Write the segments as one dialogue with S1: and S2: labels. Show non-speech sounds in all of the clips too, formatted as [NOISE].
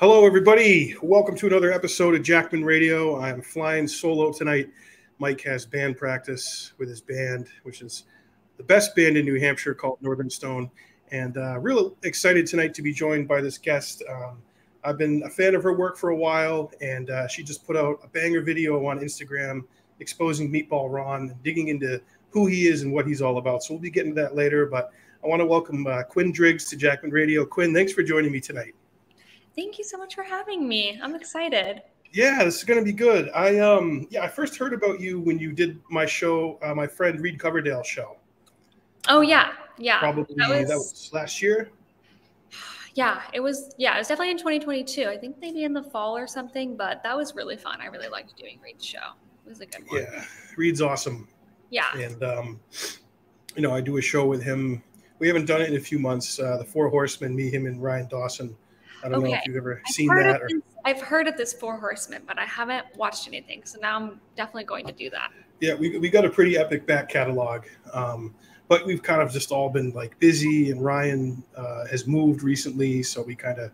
S1: Hello, everybody. Welcome to another episode of Jackman Radio. I'm flying solo tonight. Mike has band practice with his band, which is the best band in New Hampshire called Northern Stone. And uh, real excited tonight to be joined by this guest. Um, I've been a fan of her work for a while, and uh, she just put out a banger video on Instagram exposing Meatball Ron, digging into who he is and what he's all about. So we'll be getting to that later. But I want to welcome uh, Quinn Driggs to Jackman Radio. Quinn, thanks for joining me tonight.
S2: Thank you so much for having me. I'm excited.
S1: Yeah, this is going to be good. I um yeah, I first heard about you when you did my show, uh, my friend Reed Coverdale show.
S2: Oh yeah, yeah.
S1: Probably that was, that was last year. [SIGHS]
S2: Yeah, it was. Yeah, it was definitely in 2022. I think maybe in the fall or something. But that was really fun. I really liked doing Reed's show. It was a good one.
S1: Yeah, Reed's awesome.
S2: Yeah.
S1: And um, you know, I do a show with him. We haven't done it in a few months. Uh, the Four Horsemen, me, him, and Ryan Dawson I don't okay. know if you've ever I've seen that. Or...
S2: This, I've heard of this Four Horsemen, but I haven't watched anything. So now I'm definitely going to do that.
S1: Yeah, we, we got a pretty epic back catalog. Um, but we've kind of just all been like busy, and Ryan uh, has moved recently, so we kind of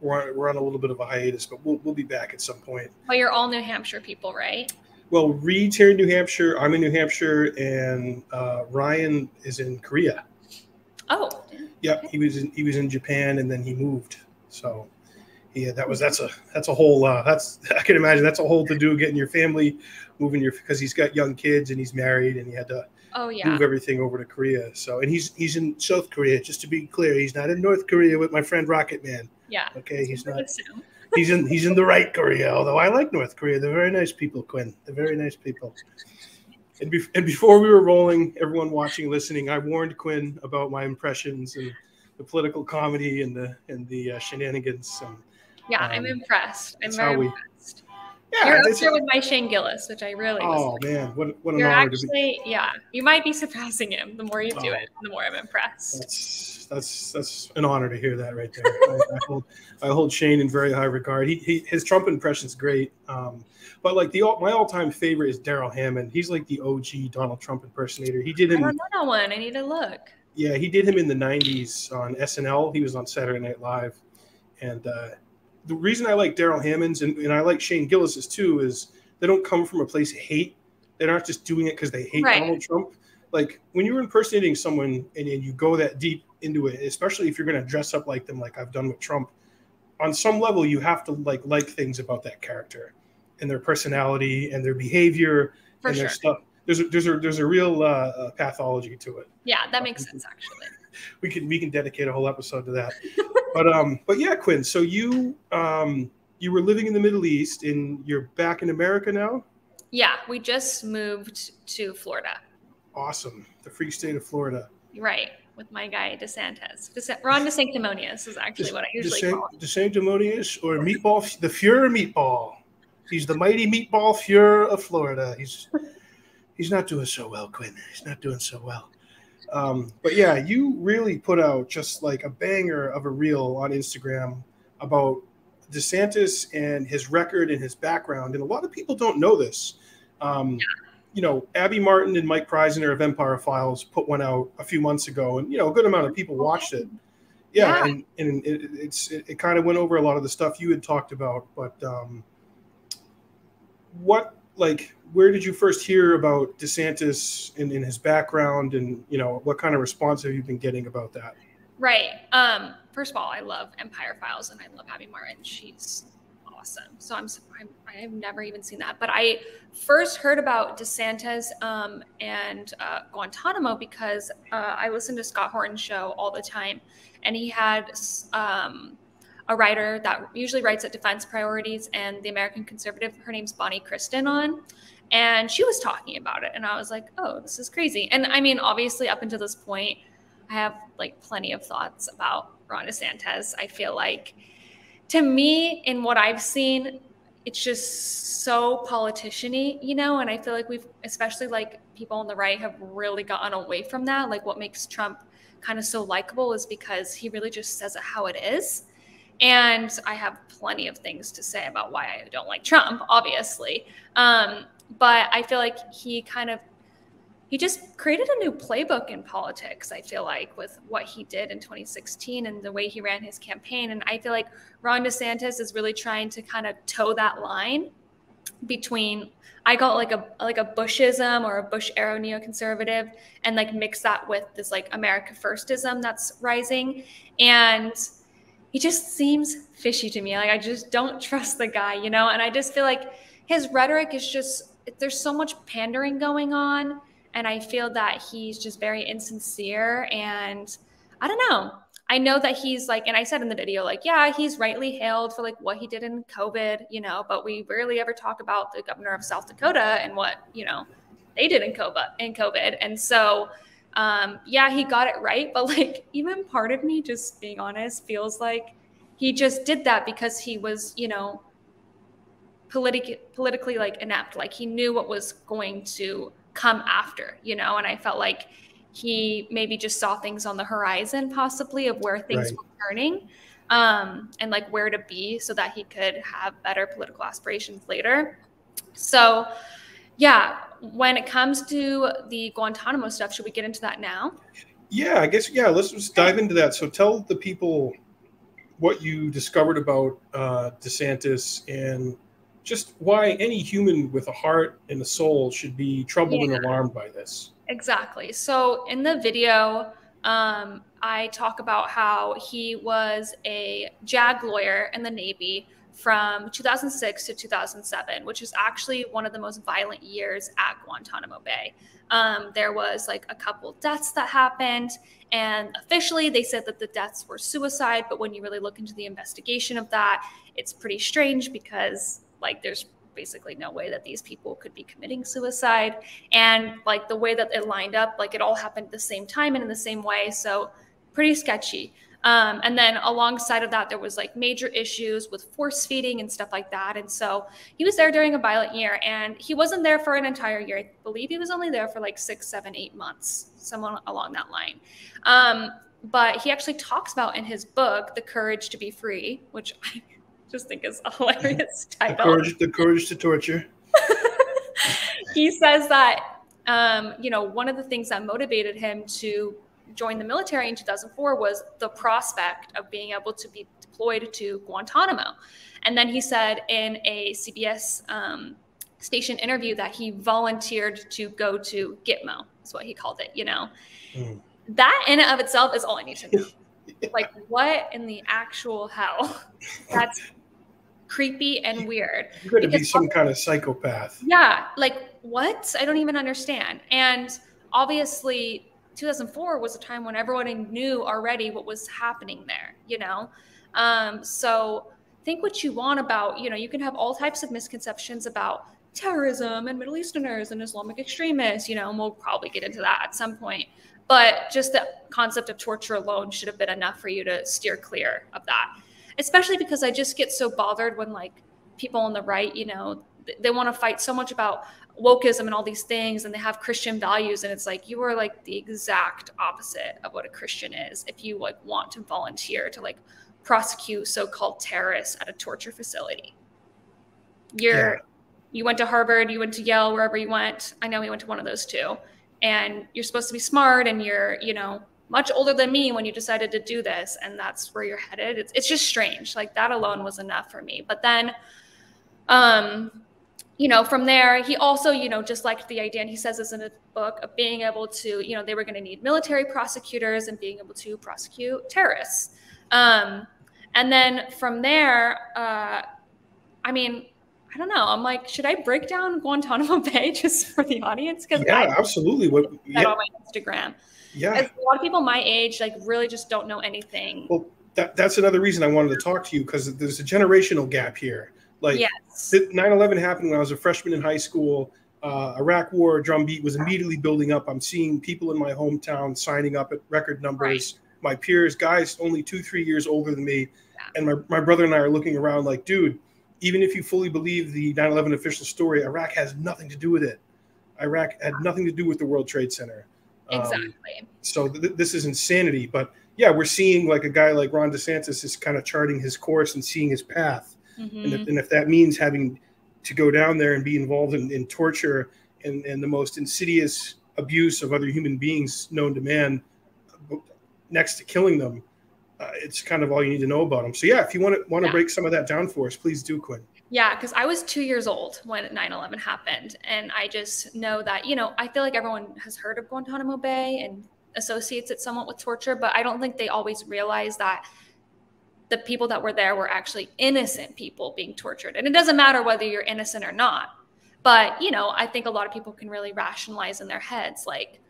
S1: we're, we're on a little bit of a hiatus, but we'll, we'll be back at some point.
S2: Well, you're all New Hampshire people, right?
S1: Well, Reed's here in New Hampshire. I'm in New Hampshire, and uh, Ryan is in Korea.
S2: Oh.
S1: Yep, okay. he was in, he was in Japan, and then he moved. So yeah, that was that's a that's a whole uh, that's [LAUGHS] I can imagine that's a whole to do getting your family moving your because he's got young kids and he's married and he had to
S2: oh yeah
S1: move everything over to Korea. So and he's he's in South Korea. Just to be clear, he's not in North Korea with my friend Rocket Man.
S2: Yeah.
S1: Okay, he's not. he's in he's in the right Korea. Although I like North Korea, they're very nice people, Quinn. They're very nice people. And, be, and before we were rolling, everyone watching, listening, I warned Quinn about my impressions and the political comedy and the and the uh, shenanigans. And,
S2: yeah, um, I'm impressed. I'm very impressed. Yeah, you're up there with my Shane Gillis, which I really.
S1: Oh man, what what an
S2: you're
S1: honor
S2: actually, Yeah, you might be surpassing him. The more you do oh, it, the more I'm impressed.
S1: That's that's that's an honor to hear that right there. I, I, hold I hold Shane in very high regard. He, he his Trump impression is great. Um, but like the my all time favorite is Darrell Hammond. He's like the OG Donald Trump impersonator. He did.
S2: I don't know one. I need to look.
S1: Yeah, he did him in the '90s on SNL. He was on Saturday Night Live, and uh, the reason I like Darrell Hammond's and, and, I like Shane Gillis's too is they don't come from a place of hate. They're not just doing it because they hate right. Donald Trump. Like when you're impersonating someone and, and you go that deep into it, especially if you're going to dress up like them, like I've done with Trump, on some level you have to like like things about that character and their personality and their behavior
S2: For
S1: and
S2: sure.
S1: their stuff there's a, there's a there's a real uh, uh, pathology to it.
S2: Yeah, that makes sense actually. [LAUGHS]
S1: We can we can dedicate a whole episode to that. [LAUGHS] but um but yeah, Quinn. So you um you were living in the Middle East and you're back in America now.
S2: Yeah, we just moved to Florida.
S1: Awesome, the free state of Florida.
S2: Right, with my guy DeSantis. DeSant- Ron DeSanctimonious is actually what I usually
S1: DeSant-
S2: call him.
S1: DeSanctimonious or Meatball, the Fuhrer Meatball. He's the mighty Meatball Fuhrer of Florida. He's he's not doing so well, Quinn. He's not doing so well. Um, but yeah, you really put out just like a banger of a reel on Instagram about DeSantis and his record and his background. And a lot of people don't know this. Um, you know, Abby Martin and Mike Prysner of Empire Files put one out a few months ago, and you know, a good amount of people watched it. Yeah, yeah. and, and it, it's it, it kind of went over a lot of the stuff you had talked about. But um, what like where did you first hear about DeSantis and his background and you know what kind of response have you been getting about that?
S2: Right. Um, first of all, I love Empire Files and I love Abby Martin. She's awesome. So I'm, I'm I've never even seen that, but I first heard about DeSantis um, and uh, Guantanamo because uh, I listened to Scott Horton's show all the time, and he had um, a writer that usually writes at Defense Priorities and the American Conservative. Her name's Bonnie Kristian. And she was talking about it. And I was like, oh, this is crazy. And I mean, obviously, up until this point, I have like plenty of thoughts about Ron DeSantis. I feel like to me, in what I've seen, it's just so politician-y, you know, and I feel like we've especially like people on the right have really gotten away from that. Like what makes Trump kind of so likable is because he really just says it how it is. And I have plenty of things to say about why I don't like Trump, obviously. Um, but I feel like he kind of he just created a new playbook in politics, I feel like, with what he did in 2016 and the way he ran his campaign. And I feel like Ron DeSantis is really trying to kind of toe that line between I call it like a like a Bushism or a Bush arrow neoconservative, and like mix that with this like America Firstism that's rising. And he just seems fishy to me. Like I just don't [LAUGHS] trust the guy, you know. And I just feel like his rhetoric is just there's so much pandering going on and I feel that he's just very insincere. And I don't know. I know that he's like, and I said in the video, like, yeah, he's rightly hailed for like what he did in COVID, you know, but we rarely ever talk about the governor of South Dakota and what, you know, they did in COVID in COVID. And so um, yeah, he got it right. But like [LAUGHS] even part of me, just being honest, feels like he just did that because he was, you know, politically politically like inept. Like he knew what was going to come after, you know, and I felt like he maybe just saw things on the horizon possibly of where things right. were turning um, and like where to be so that he could have better political aspirations later. So, yeah, when it comes to the Guantanamo stuff, should we get into that now?
S1: Yeah, I guess, yeah, let's just dive into that. So, tell the people what you discovered about uh, DeSantis and just why any human with a heart and a soul should be troubled yeah. and alarmed by this.
S2: Exactly. So in the video, um, I talk about how he was a JAG lawyer in the Navy from 2006 to 2007, which is actually one of the most violent years at Guantanamo Bay. Um, there was like a couple deaths that happened, and officially they said that the deaths were suicide. But when you really look into the investigation of that, it's pretty strange because like there's basically no way that these people could be committing suicide. And like the way that it lined up like it all happened at the same time and in the same way so pretty sketchy. Um, and then alongside of that there was like major issues with force feeding and stuff like that. And so he was there during a violent year and he wasn't there for an entire year. I believe he was only there for like six seven eight months someone along that line. Um, but he actually talks about in his book the courage to be free which [LAUGHS] i just think is a hilarious title.
S1: The courage, the courage to torture. [LAUGHS]
S2: he says that um, you know one of the things that motivated him to join the military in 2004 was the prospect of being able to be deployed to Guantanamo. And then he said in a CBS um, station interview that he volunteered to go to Gitmo, is what he called it, you know. Mm. That in and of itself is all I need to know. [LAUGHS] like, what in the actual hell? [LAUGHS] That's creepy and weird.
S1: You're going to be some kind of psychopath.
S2: Yeah, like what? I don't even understand. And obviously, 2004 was a time when everyone knew already what was happening there. You know, um, so think what you want about. You know, you can have all types of misconceptions about terrorism and Middle Easterners and Islamic extremists. You know, and we'll probably get into that at some point. But just the concept of torture alone should have been enough for you to steer clear of that especially because I just get so bothered when like people on the right, you know, they want to fight so much about wokeism and all these things and they have christian values and it's like you are like the exact opposite of what a christian is if you like want to volunteer to like prosecute so-called terrorists at a torture facility. You're yeah. you went to harvard you went to yale wherever you went. I know we went to one of those two and you're supposed to be smart and you're you know much older than me when you decided to do this and that's where you're headed it's, it's just strange like that alone was enough for me but then um you know from there he also you know just liked the idea and he says this in a book of being able to you know they were going to need military prosecutors and being able to prosecute terrorists um and then from there uh i mean I don't know. I'm like, should I break down Guantanamo [LAUGHS] Bay just for the audience?
S1: Because yeah, I absolutely. What
S2: yeah. on my Instagram.
S1: Yeah. As
S2: a lot of people my age, like, really just don't know anything.
S1: Well, that, that's another reason I wanted to talk to you because there's a generational gap here. Like, yes. 9 11 happened when I was a freshman in high school. Uh, Iraq War drumbeat was immediately building up. I'm seeing people in my hometown signing up at record numbers. Right. My peers, guys only two, three years older than me. Yeah. And my, my brother and I are looking around like, dude, even if you fully believe the 9 11 official story, Iraq has nothing to do with it. Iraq had nothing to do with the World Trade Center.
S2: Um, exactly.
S1: Um, so th- this is insanity. But yeah, we're seeing like a guy like Ron DeSantis is kind of charting his course and seeing his path. Mm-hmm. And, if, and, if, that means having to go down there and be involved in, in torture and, and the most insidious abuse of other human beings known to man next to killing them, uh, it's kind of all you need to know about them. So yeah, if you want to want to yeah. break some of that down for us, please do, Quinn.
S2: Yeah, because I was two years old when 9 11 happened. And I just know that, you know, I feel like everyone has heard of Guantanamo Bay and associates it somewhat with torture, but I don't think they always realize that the people that were there were actually innocent people being tortured. And it doesn't matter whether you're innocent or not. But, you know, I think a lot of people can really rationalize in their heads, like,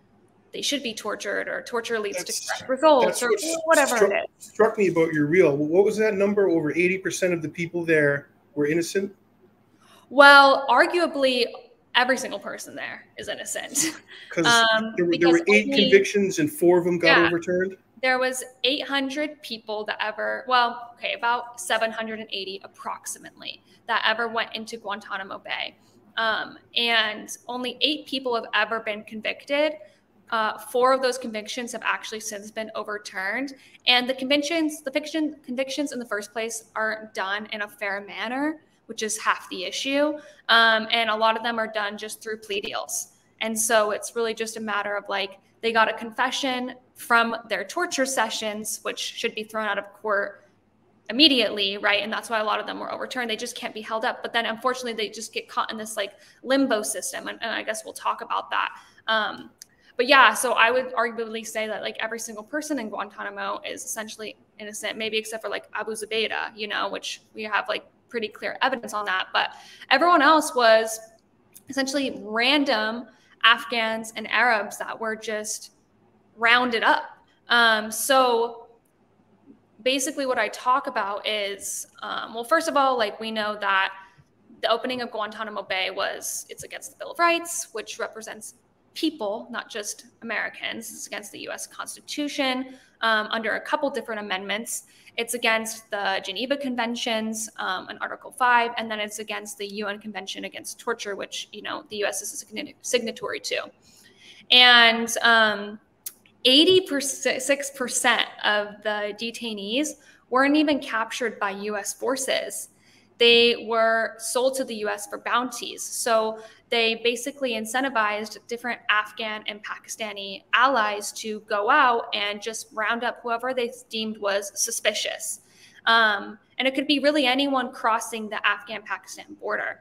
S2: they should be tortured or torture leads that's, to results or whatever
S1: struck,
S2: it is.
S1: Struck me about your reel. What was that number? Over 80% of the people there were innocent?
S2: Well, arguably, every single person there is innocent.
S1: Um, there, were, there were eight only, convictions and four of them got yeah, overturned.
S2: There was 800 people that ever, well, okay, about 780 approximately that ever went into Guantanamo Bay. Um, and only eight people have ever been convicted. Uh, four of those convictions have actually since been overturned, and the convictions, the fiction convictions in the first place, aren't done in a fair manner, which is half the issue. Um, and a lot of them are done just through plea deals, and so it's really just a matter of like they got a confession from their torture sessions, which should be thrown out of court immediately, right? And that's why a lot of them were overturned. They just can't be held up. But then unfortunately, they just get caught in this like limbo system, and, and I guess we'll talk about that. Um, but yeah, so I would arguably say that like every single person in Guantanamo is essentially innocent, maybe except for like Abu Zubaydah, you know, which we have like pretty clear evidence on that. But everyone else was essentially random Afghans and Arabs that were just rounded up. Um, so basically, what I talk about is um, well, first of all, like we know that the opening of Guantanamo Bay was it's against the Bill of Rights, which represents people, not just Americans. It's against the US Constitution um, under a couple different amendments. It's against the Geneva Conventions um, in Article 5, and then it's against the UN Convention Against Torture, which, you know, the US is a signatory to. And um, 86% of the detainees weren't even captured by US forces they were sold to the US for bounties. So they basically incentivized different Afghan and Pakistani allies to go out and just round up whoever they deemed was suspicious. Um, and it could be really anyone crossing the Afghan Pakistan border.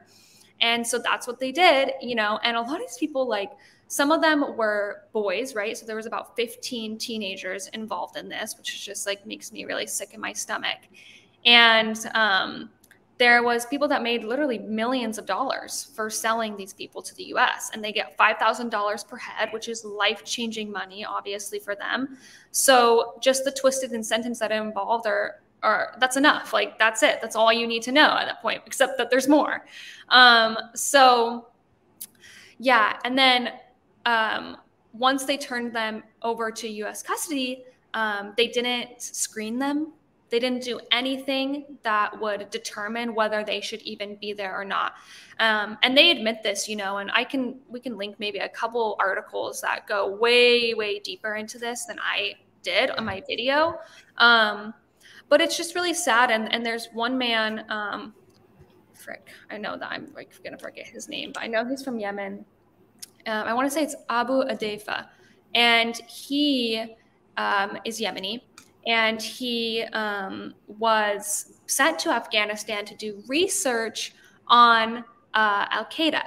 S2: And so that's what they did, you know. And a lot of these people, like, some of them were boys, right? So there was about 15 teenagers involved in this, which just like makes me really sick in my stomach. And um, there was people that made literally millions of dollars for selling these people to the US and they get $5,000 per head which is life-changing money obviously for them. So just the twisted incentives that are involved are are that's enough. Like that's it. That's all you need to know at that point except that there's more. Um, so yeah, and then um, once they turned them over to US custody, um, they didn't screen them they didn't do anything that would determine whether they should even be there or not. Um, and they admit this, you know, and I can, we can link maybe a couple articles that go way, way deeper into this than I did on my video. Um, but it's just really sad. And, and there's one man, um, frick, I know that I'm like going to forget his name, but I know he's from Yemen. Um, I want to say it's Abu Adaifa. And he um, is Yemeni and he um, was sent to Afghanistan to do research on uh, Al Qaeda,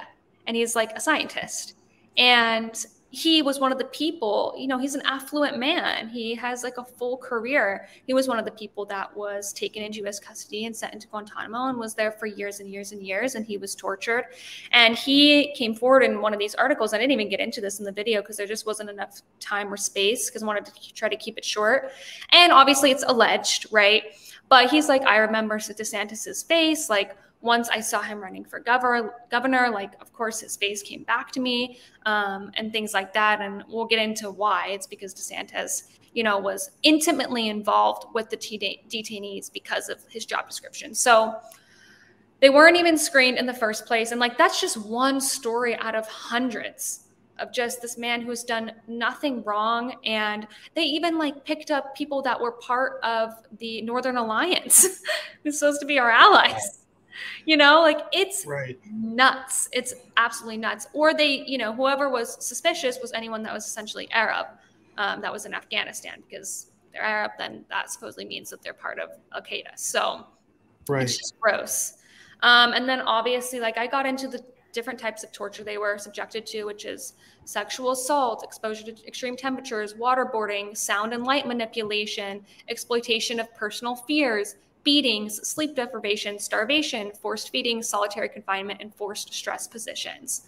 S2: and he's like a scientist. And he was one of the people, you know, he's an affluent man. He has like a full career. He was one of the people that was taken into US custody and sent into Guantanamo and was there for years and years and years. And he was tortured. And he came forward in one of these articles. I didn't even get into this in the video because there just wasn't enough time or space because I wanted to try to keep it short. And obviously it's alleged, right? But he's like, I remember DeSantis's face, like, once I saw him running for governor, governor, like of course his face came back to me, um, and things like that. And we'll get into why. It's because DeSantis, you know, was intimately involved with the detainees because of his job description. So they weren't even screened in the first place. And like that's just one story out of hundreds of just this man who's done nothing wrong. And they even like picked up people that were part of the Northern Alliance, [LAUGHS] who's supposed to be our allies you know, like it's
S1: Right.
S2: nuts. It's absolutely nuts. Or they, you know, whoever was suspicious was anyone that was essentially Arab um, that was in Afghanistan because they're Arab, then that supposedly means that they're part of Al Qaeda. So
S1: Right.
S2: it's just gross. Um, and then obviously, like I got into the different types of torture they were subjected to, which is sexual assault, exposure to extreme temperatures, waterboarding, sound and light manipulation, exploitation of personal fears, beatings, sleep deprivation, starvation, forced feeding, solitary confinement, and forced stress positions.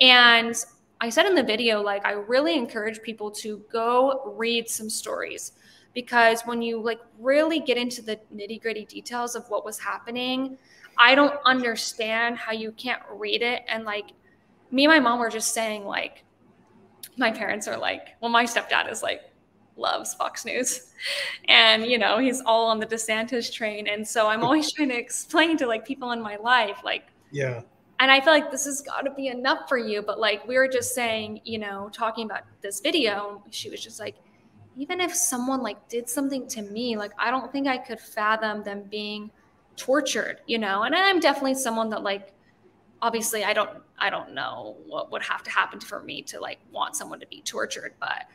S2: And I said in the video, like, I really encourage people to go read some stories because when you like really get into the nitty gritty details of what was happening, I don't understand how you can't read it. And like, me and my mom were just saying, like, my parents are like, well, my stepdad is like, loves Fox News. And, you know, he's all on the DeSantis train. And so I'm always trying to explain to like people in my life, like,
S1: Yeah.
S2: and I feel like this has got to be enough for you. But like we were just saying, you know, talking about this video, she was just like, even if someone like did something to me, like I don't think I could fathom them being tortured, you know. And I'm definitely someone that like, obviously, I don't, I don't know what would have to happen for me to like want someone to be tortured, but.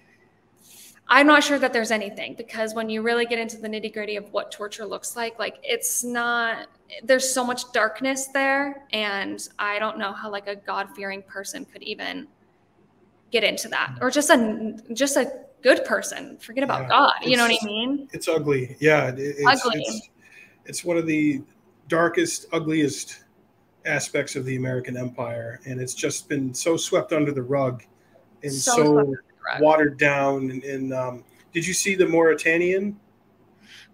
S2: I'm not sure that there's anything because when you really get into the nitty gritty of what torture looks like, like it's not, there's so much darkness there. And I don't know how like a God fearing person could even get into that or just a, just a good person. Forget about
S1: Yeah,
S2: God. You know what I mean?
S1: It's ugly. Yeah. it- It's,
S2: Ugly.
S1: It's, it's one of the darkest, ugliest aspects of the American empire. And it's just been so swept under the rug and
S2: So
S1: so,
S2: swept under the rug.
S1: watered down. And, and um, did you see the Mauritanian?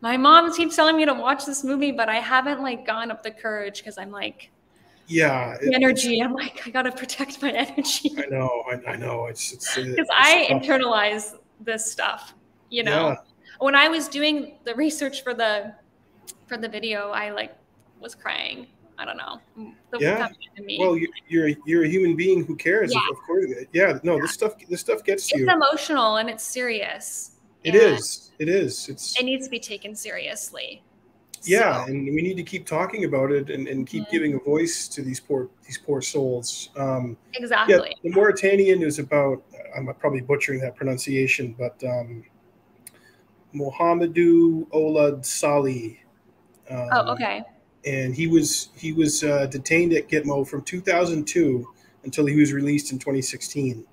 S2: My mom keeps telling me to watch this movie, but I haven't like gone up the courage because I'm like,
S1: Yeah. it-
S2: energy. I'm like, I gotta protect my [LAUGHS] energy.
S1: I know. I, I know. It's, it's,
S2: because [LAUGHS] I
S1: tough.
S2: internalize this stuff. You know,
S1: Yeah.
S2: when I was doing the research for the for the video, I like was crying. I don't know. The
S1: Yeah. Well, you- you're you're a human being who cares.
S2: Yeah.
S1: Of course. Yeah. No, this stuff this stuff gets to
S2: it's
S1: you.
S2: emotional and it's serious.
S1: It is. It is. It's
S2: It needs to be taken seriously.
S1: yeah,
S2: So,
S1: and we need to keep talking about it and, and keep
S2: Mhm.
S1: giving a voice to these poor these poor souls. Um, yeah,
S2: exactly.
S1: the Mauritanian is about. I'm probably butchering that pronunciation, but um, Mohamedou Ould Salih. Um,
S2: oh, okay.
S1: And he was he was uh, detained at Gitmo from 2002 until he was released in 2016.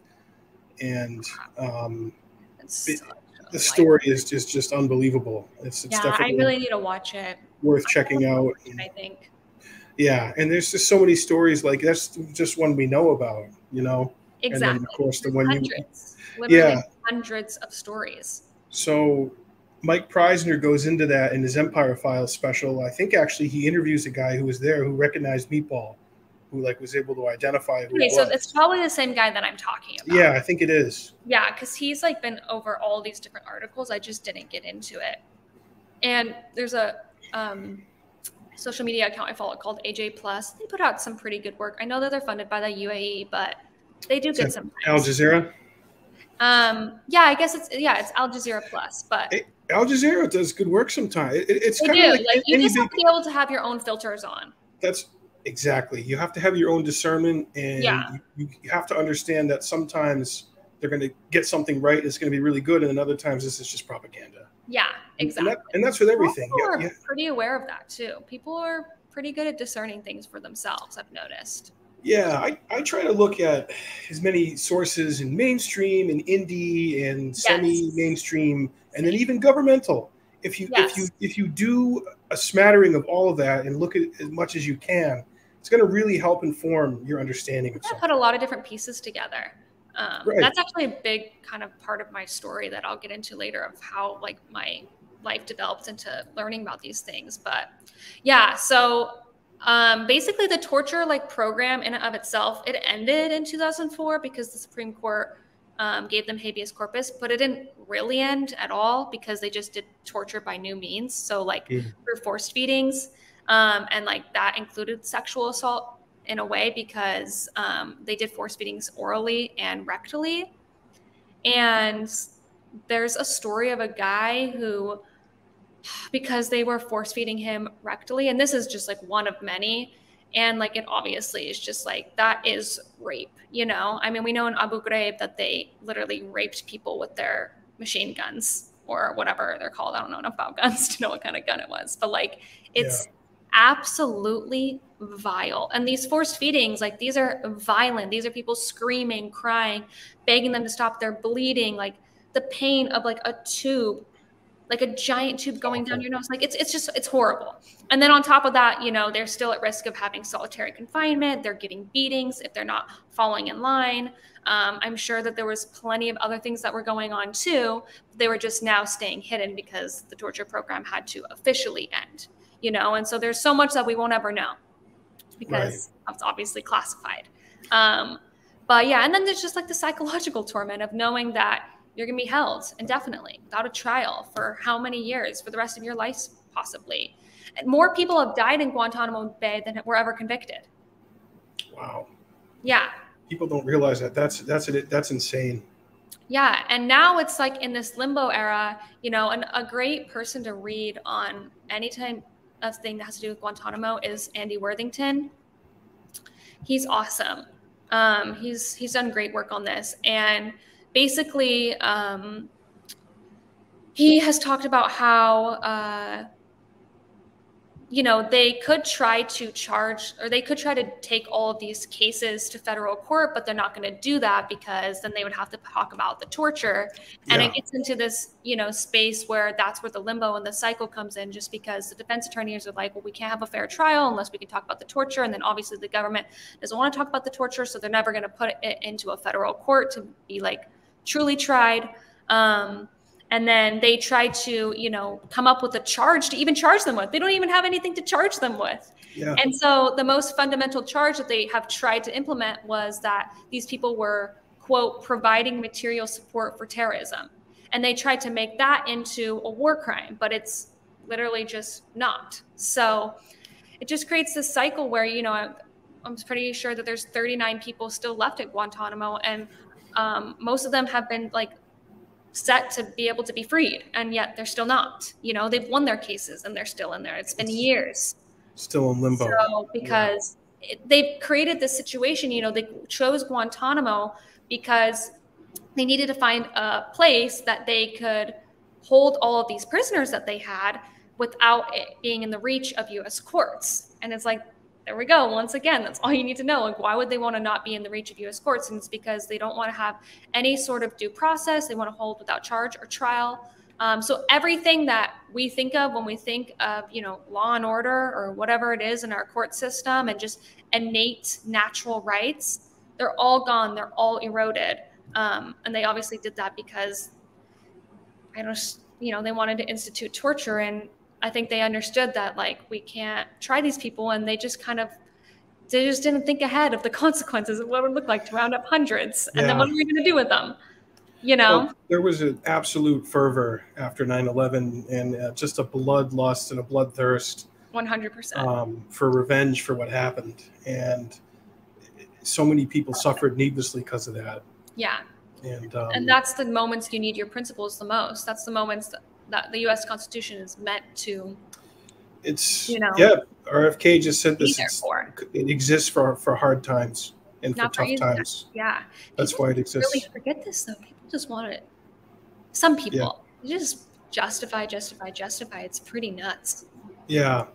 S1: And um, it- the story is just just unbelievable. It's, it's
S2: Yeah, I really need to watch it.
S1: worth checking out.
S2: I think.
S1: Yeah, and there's just so many stories like that's just one we know about, you know.
S2: Exactly.
S1: And then of course the one you.
S2: Literally
S1: Yeah.
S2: hundreds of stories.
S1: so Mike Prysner goes into that in his Empire Files special. I think actually he interviews a guy who was there who recognized Meatball, who like was able to identify who
S2: Okay,
S1: it
S2: so it's probably the same guy that I'm talking about.
S1: yeah, I think it is.
S2: Yeah, because he's like been over all these different articles. I just didn't get into it. And there's a um, social media account I follow called AJ Plus. They put out some pretty good work. I know that they're funded by the UAE, but they do good
S1: that. Al Jazeera.
S2: Um, yeah, I guess it's yeah, it's Al Jazeera Plus, but
S1: Hey, Al Jazeera does good work sometimes. It, it- it's
S2: they
S1: kind
S2: do.
S1: of
S2: Like,
S1: like
S2: you just have to be able to have your own filters on.
S1: That's exactly. You have to have your own discernment, and
S2: Yeah.
S1: you, you have to understand that sometimes they're going to get something right. It's going to be really good, and then other times this is just propaganda.
S2: Yeah, exactly.
S1: And, that, and that's with everything.
S2: People
S1: Yeah,
S2: are
S1: yeah.
S2: pretty aware of that too. People are pretty good at discerning things for themselves. I've noticed.
S1: Yeah, I, I try to look at as many sources in mainstream and indie and semi-mainstream and then even governmental. If you if you if you do a smattering of all of that and look at as much as you can, it's going to really help inform your understanding of
S2: I put a lot of different pieces together. Um,
S1: Right.
S2: That's actually a big kind of part of my story that I'll get into later of how like my life developed into learning about these things. But yeah, so um, basically the torture like program in and of itself, it ended in 2004 because the Supreme Court um, gave them habeas corpus, but it didn't really end at all because they just did torture by new means. So like
S1: Mhm.
S2: through forced feedings, um, and like that included sexual assault in a way because um, they did force feedings orally and rectally. And there's a story of a guy who because they were force feeding him rectally. And this is just like one of many. And like it obviously is just like that is rape, you know? I mean, we know in Abu Ghraib that they literally raped people with their machine guns or whatever they're called. I don't know enough about [LAUGHS] guns to know what kind of gun it was, but like it's yeah. absolutely vile. And these forced feedings, like these are violent. These are people screaming, crying, begging them to stop their bleeding, like the pain of like a tube like a giant tube going down your nose. Like it's it's just it's horrible. And then on top of that, you know, they're still at risk of having solitary confinement. They're getting beatings if they're not falling in line. Um, I'm sure that there was plenty of other things that were going on too. They were just now staying hidden because the torture program had to officially end. You know, and so there's so much that we won't ever know because right. it's obviously classified. Um, but yeah, and then there's just like the psychological torment of knowing that you're going to be held indefinitely without a trial for how many years for the rest of your life possibly. And more people have died in guantanamo bay than were ever convicted.
S1: Wow.
S2: Yeah.
S1: People don't realize that. That's that's it. That's insane.
S2: Yeah. And now it's like in this limbo era you know and a great person to read on any time of thing that has to do with guantanamo is andy worthington. He's awesome. Um, he's he's done great work on this. And basically, um, he has talked about how, uh, you know, they could try to charge or they could try to take all of these cases to federal court, but they're not going to do that because then they would have to talk about the torture. And yeah. it gets into this, you know, space where that's where the limbo and the cycle comes in just because the defense attorneys are like, well, we can't have a fair trial unless we can talk about the torture. And then obviously the government doesn't want to talk about the torture. So they're never going to put it into a federal court to be like, truly tried. Um, and then they try to, you know, come up with a charge to even charge them with. They don't even have anything to charge them with. Yeah. And so the most fundamental charge that they have tried to implement was that these people were, quote, providing material support for terrorism. And they tried to make that into a war crime, but it's literally just not. So it just creates this cycle where, you know, I'm pretty sure that there's 39 people still left at Guantanamo, and um, most of them have been like set to be able to be freed and yet they're still not. You know they've won their cases and they're still in there. It's been years.
S1: still in limbo.
S2: So because yeah. it, they've created this situation you know they chose guantanamo because they needed to find a place that they could hold all of these prisoners that they had without it being in the reach of us courts. And it's like there we go. Once again, that's all you need to know. Like, why would they want to not be in the reach of U.S. courts? And it's because they don't want to have any sort of due process. They want to hold without charge or trial. Um, so everything that we think of when we think of, you know, law and order or whatever it is in our court system and just innate natural rights, they're all gone. They're all eroded. Um, and they obviously did that because I don't, you know, they wanted to institute torture and I think they understood that like we can't try these people, and they just kind of they just didn't think ahead of the [LAUGHS] consequences of what it would look like to round up hundreds, and then what are we going to do with them? You know, well,
S1: there was an absolute fervor after 9-11 and uh, just a bloodlust and a bloodthirst.
S2: One hundred percent
S1: um, for revenge for what happened, and so many people suffered needlessly because of that.
S2: Yeah.
S1: And, um,
S2: and that's the moments you need your principles the most. That's the moments that that the U.S. Constitution is meant to.
S1: It's you know yeah. RFK just said this. It exists for for hard times and for tough times.
S2: Yeah,
S1: that's people why it exists.
S2: Really forget this though. People just want it. Some people yeah. just justify, justify, justify. It's pretty nuts.
S1: Yeah.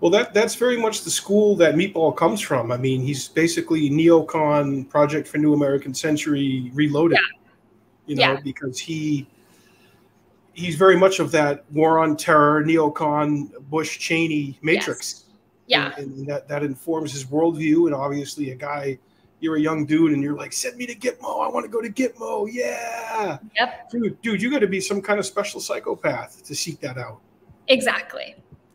S1: Well, that that's very much the school that Meatball comes from. I mean, he's basically neocon Project for New American Century reloaded. Yeah. You know, yeah. because he he's very much of that war on terror, neocon, Bush, Cheney matrix.
S2: Yes.
S1: Yeah. And, and, that, that informs his worldview. And obviously, a guy, you're a young dude and you're like, send me to Gitmo. I want to go to Gitmo. Yeah.
S2: Yep.
S1: Dude, dude, you got to be some kind of special psychopath to seek that out.
S2: Exactly.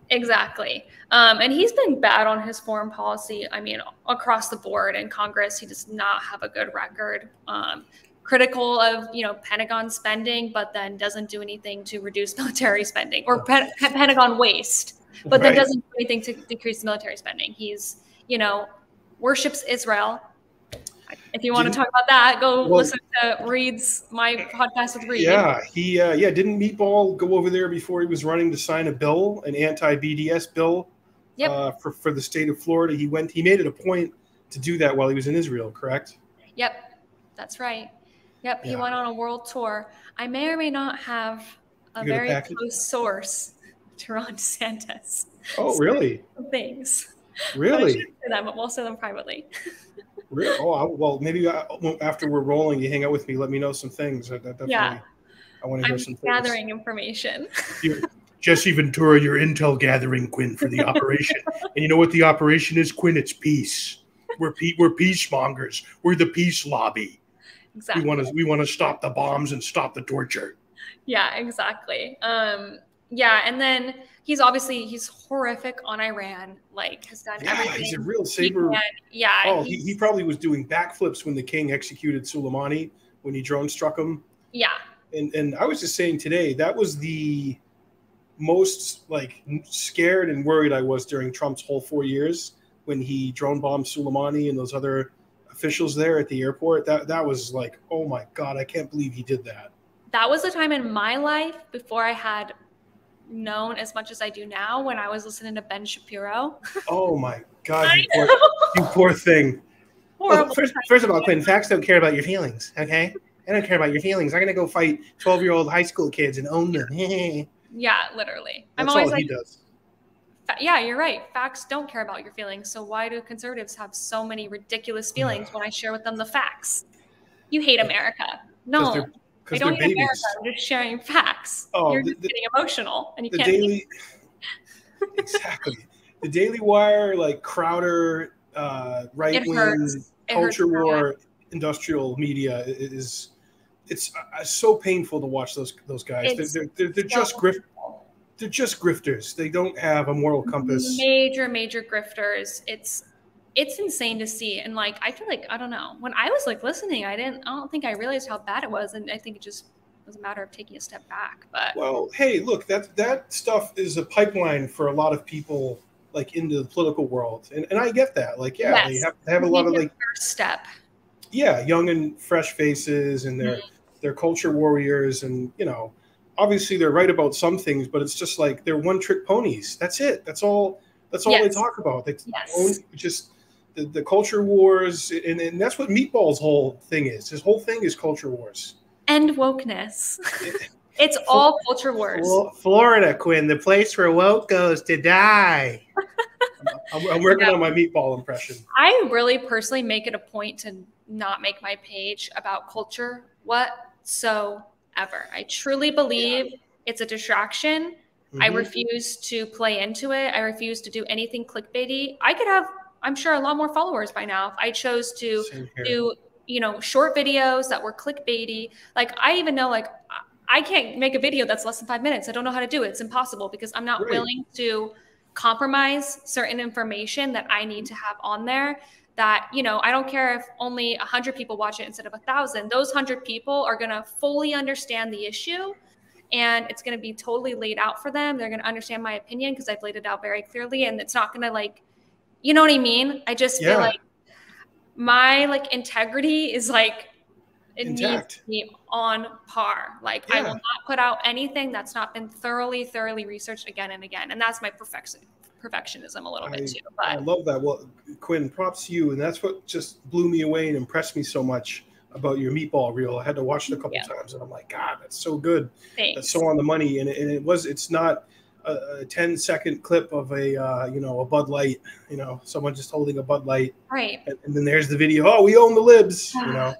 S2: Exactly. Um, and he's been bad on his foreign policy. I mean, across the board in Congress, he does not have a good record. Um, critical of you know Pentagon spending, but then doesn't do anything to reduce [LAUGHS] military spending or Pen- Pentagon waste, but right. then doesn't do anything to decrease military spending. He's you know worships Israel. If you want to
S1: Didn't-
S2: talk about that, go
S1: Well-
S2: listen to Reed's my podcast with Reed.
S1: Yeah, he uh, yeah didn't Meatball go over there before he was running to sign a bill, an anti-BDS bill,
S2: Yep.
S1: uh, for for the state of Florida. He went. He made it a point to do that while he was in Israel. Correct.
S2: Yep, that's right. Yep, he went on a world tour. I may or may not have a
S1: You
S2: very close source [LAUGHS] to Ron DeSantis.
S1: Oh, really? [LAUGHS]
S2: Things. I
S1: Really?
S2: say them, but we'll say them privately. [LAUGHS]
S1: Really? Oh, I- well, maybe uh, I, after we're rolling, you hang out with me. Let me know some things. I, I
S2: Yeah.
S1: I want to hear
S2: I'm
S1: some things.
S2: gathering information.
S1: Jesse Ventura, your intel gathering, Quinn, for the operation. and you know what the operation is, Quinn? It's peace. We're pe- we're peace mongers. We're the peace lobby.
S2: Exactly.
S1: We want to we want to stop the bombs and stop the torture.
S2: Yeah, exactly. Um, yeah, and then he's obviously he's horrific on Iran. Like has done
S1: Yeah,
S2: everything.
S1: he's a real saber.
S2: can. Yeah.
S1: Oh, he, he probably was doing backflips when the king executed Soleimani when he drone struck him.
S2: yeah.
S1: And and I was just saying today that was the most like scared and worried I was during Trump's whole four years when he drone bombed Soleimani and those other officials there at the airport. That that was like, oh my god, I can't believe he did that.
S2: That was a time in my life before I had known as much as I do now when I was listening to Ben Shapiro. [LAUGHS]
S1: Oh my god, you poor, you poor thing. Well, first, first of all, Quinn, facts don't care about your feelings, okay? I don't care about your feelings. I'm gonna go fight 12 year old high school kids and own them. [LAUGHS]
S2: Yeah, literally. I'm
S1: all
S2: always
S1: he does.
S2: Yeah, you're right. Facts don't care about your feelings. So why do conservatives have so many ridiculous feelings when I share with them the facts? You hate America. No,
S1: they're-
S2: I don't hate
S1: babies.
S2: America. I'm just sharing facts.
S1: Oh,
S2: you're
S1: the-
S2: just
S1: the-
S2: getting emotional, and you can't.
S1: Daily, [LAUGHS] exactly. The Daily Wire, like Crowder, uh, right wing
S2: hurts. It hurts
S1: culture war, industrial media is. It's uh, so painful to watch those those guys.
S2: It's
S1: they're they're, they're, they're just grift. They're just grifters. They don't have a moral compass.
S2: major major grifters it's it's insane to see and like i feel like i don't know when i was like listening i didn't i don't think i realized how bad it was and i think it just was a matter of taking a step back but
S1: Well, hey, look, that that stuff is a pipeline for a lot of people like into the political world. And and I get that. Like, yeah, they have they have a lot of like
S2: first step
S1: yeah, young and fresh faces and they're mm-hmm. they're culture warriors and you know, obviously they're right about some things, but it's just like they're one trick ponies. That's it. That's all that's all they talk about. They
S2: Yes.
S1: own just the, the culture wars and, and that's what Meatball's whole thing is. His whole thing is culture wars.
S2: and wokeness [LAUGHS] it's all culture wars
S1: Flo- Florida, Quinn, the place where woke goes to die. [LAUGHS] I'm, I'm working on my meatball impression.
S2: i really personally make it a point to not make my page about culture whatsoever i truly believe it's a distraction I
S1: Mhm.
S2: refuse to play into it. I refuse to do anything clickbaity. I could have, I'm sure, a lot more followers by now if I chose to do, you know, short videos that were clickbaity. Like I even know, like I- I can't make a video that's less than five minutes. I don't know how to do it. It's impossible because I'm not
S1: Right.
S2: willing to compromise certain information that I need to have on there. That you know, I don't care if only a hundred people watch it instead of a thousand. Those hundred people are gonna fully understand the issue and it's going to be totally laid out for them. They're going to understand my opinion because I've laid it out very clearly, and it's not going to like, you know what I mean? I just
S1: Yeah.
S2: feel like my like integrity is like it needs
S1: Intact.
S2: to be on par. Like I will not put out anything that's not been thoroughly, thoroughly researched again and again, and that's my perfection perfectionism a little bit too.
S1: I love that. Well, Quinn, props to you, and that's what just blew me away and impressed me so much about your meatball reel. I had to watch it a couple
S2: Yeah.
S1: times, and I'm like, God, that's so good.
S2: thanks.
S1: That's so on the money, and it, and it was. It's not a, a 10 second clip of a uh, you know a Bud Light, you know, someone just holding a Bud Light,
S2: right.
S1: and, and then there's the video. Oh, we own the libs, you [SIGHS] know.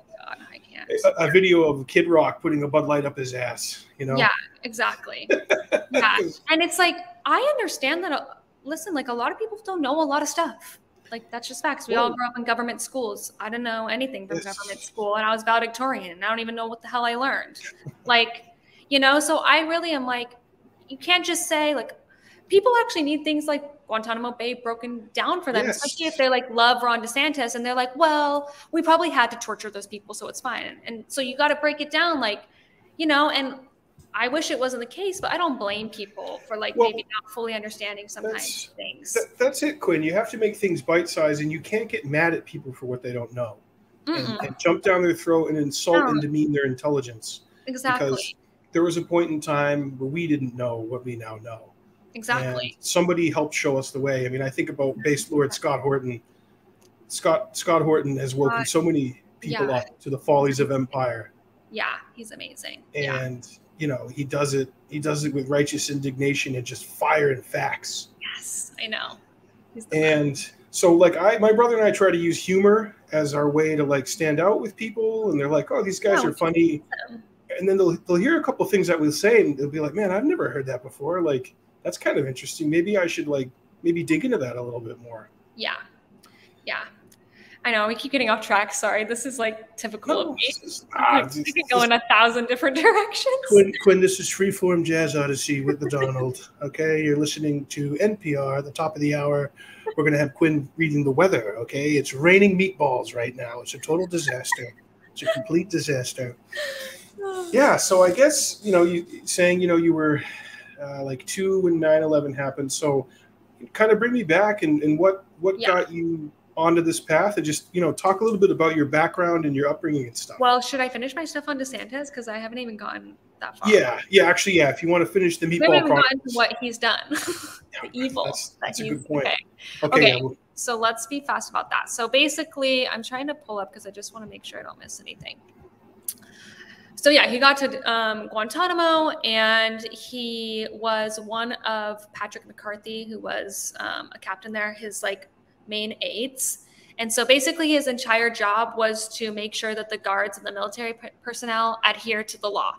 S2: God, I can't.
S1: A, a video of Kid Rock putting a Bud Light up his ass, you know.
S2: Yeah, exactly. [LAUGHS] yeah. And it's like, I understand that. uh, Listen, like a lot of people don't know a lot of stuff. Like that's just facts. We all
S1: Well-
S2: grew up in government schools. I didn't know anything from government school, and I was valedictorian, and I don't even know what the hell I learned. like, you know, so I really am like, you can't just say like, people actually need things like Guantanamo Bay broken down for them,
S1: Yes.
S2: especially if they like love Ron DeSantis and they're like, well, we probably had to torture those people, so it's fine. And so you got to break it down, like, you know, and I wish it wasn't the case, but I don't blame people for like
S1: Well,
S2: maybe not fully understanding sometimes things.
S1: That, that's it, Quinn. You have to make things bite sized, and you can't get mad at people for what they don't know. and, and, jump down their throat and insult no. and demean their intelligence.
S2: Exactly. Because
S1: there was a point in time where we didn't know what we now know.
S2: Exactly.
S1: And somebody helped show us the way. I mean, I think about base lord Scott Horton. Scott Scott Horton has woken uh, so many people yeah. up to the follies of empire.
S2: Yeah, he's amazing.
S1: And yeah. you know, he does it he does it with righteous indignation and just fire and facts.
S2: Yes, I know.
S1: And so like I my brother and I try to use humor as our way to like stand out with people and they're like, "Oh, these guys yeah, are funny." And then they'll they'll hear a couple things that we say and they'll be like, "Man, I've never heard that before." Like that's kind of interesting. Maybe I should like maybe dig into that a little bit more.
S2: Yeah. Yeah. I know we keep getting off track. Sorry, this is like typical no, of me. Is, ah, we can go in a thousand different [LAUGHS] directions.
S1: Quinn, Quinn, this is Freeform Jazz Odyssey with the Donald. [LAUGHS] okay, you're listening to NPR. The top of the hour, we're gonna have Quinn reading the weather. Okay, it's raining meatballs right now. It's a total disaster. It's a complete disaster. [SIGHS] Yeah, so I guess you know you saying you know you were uh, like two when 9-11 happened. So kind of bring me back and, and what what yeah. got you onto this path and just you know talk a little bit about your background and your upbringing and stuff.
S2: Well, should I finish my stuff on DeSantis because I haven't even gotten that far?
S1: Yeah, yeah, actually, yeah. If you want to finish the meatball, haven't
S2: to what he's done, [LAUGHS] the evil.
S1: That's, that's a good point.
S2: Okay, okay. okay. Yeah, so let's be fast about that. So basically, I'm trying to pull up because I just want to make sure I don't miss anything so yeah, he got to um, Guantanamo, and he was one of Patrick McCarthy, who was um, a captain there, his like main aides. And so basically, his entire job was to make sure that the guards and the military personnel adhere to the law,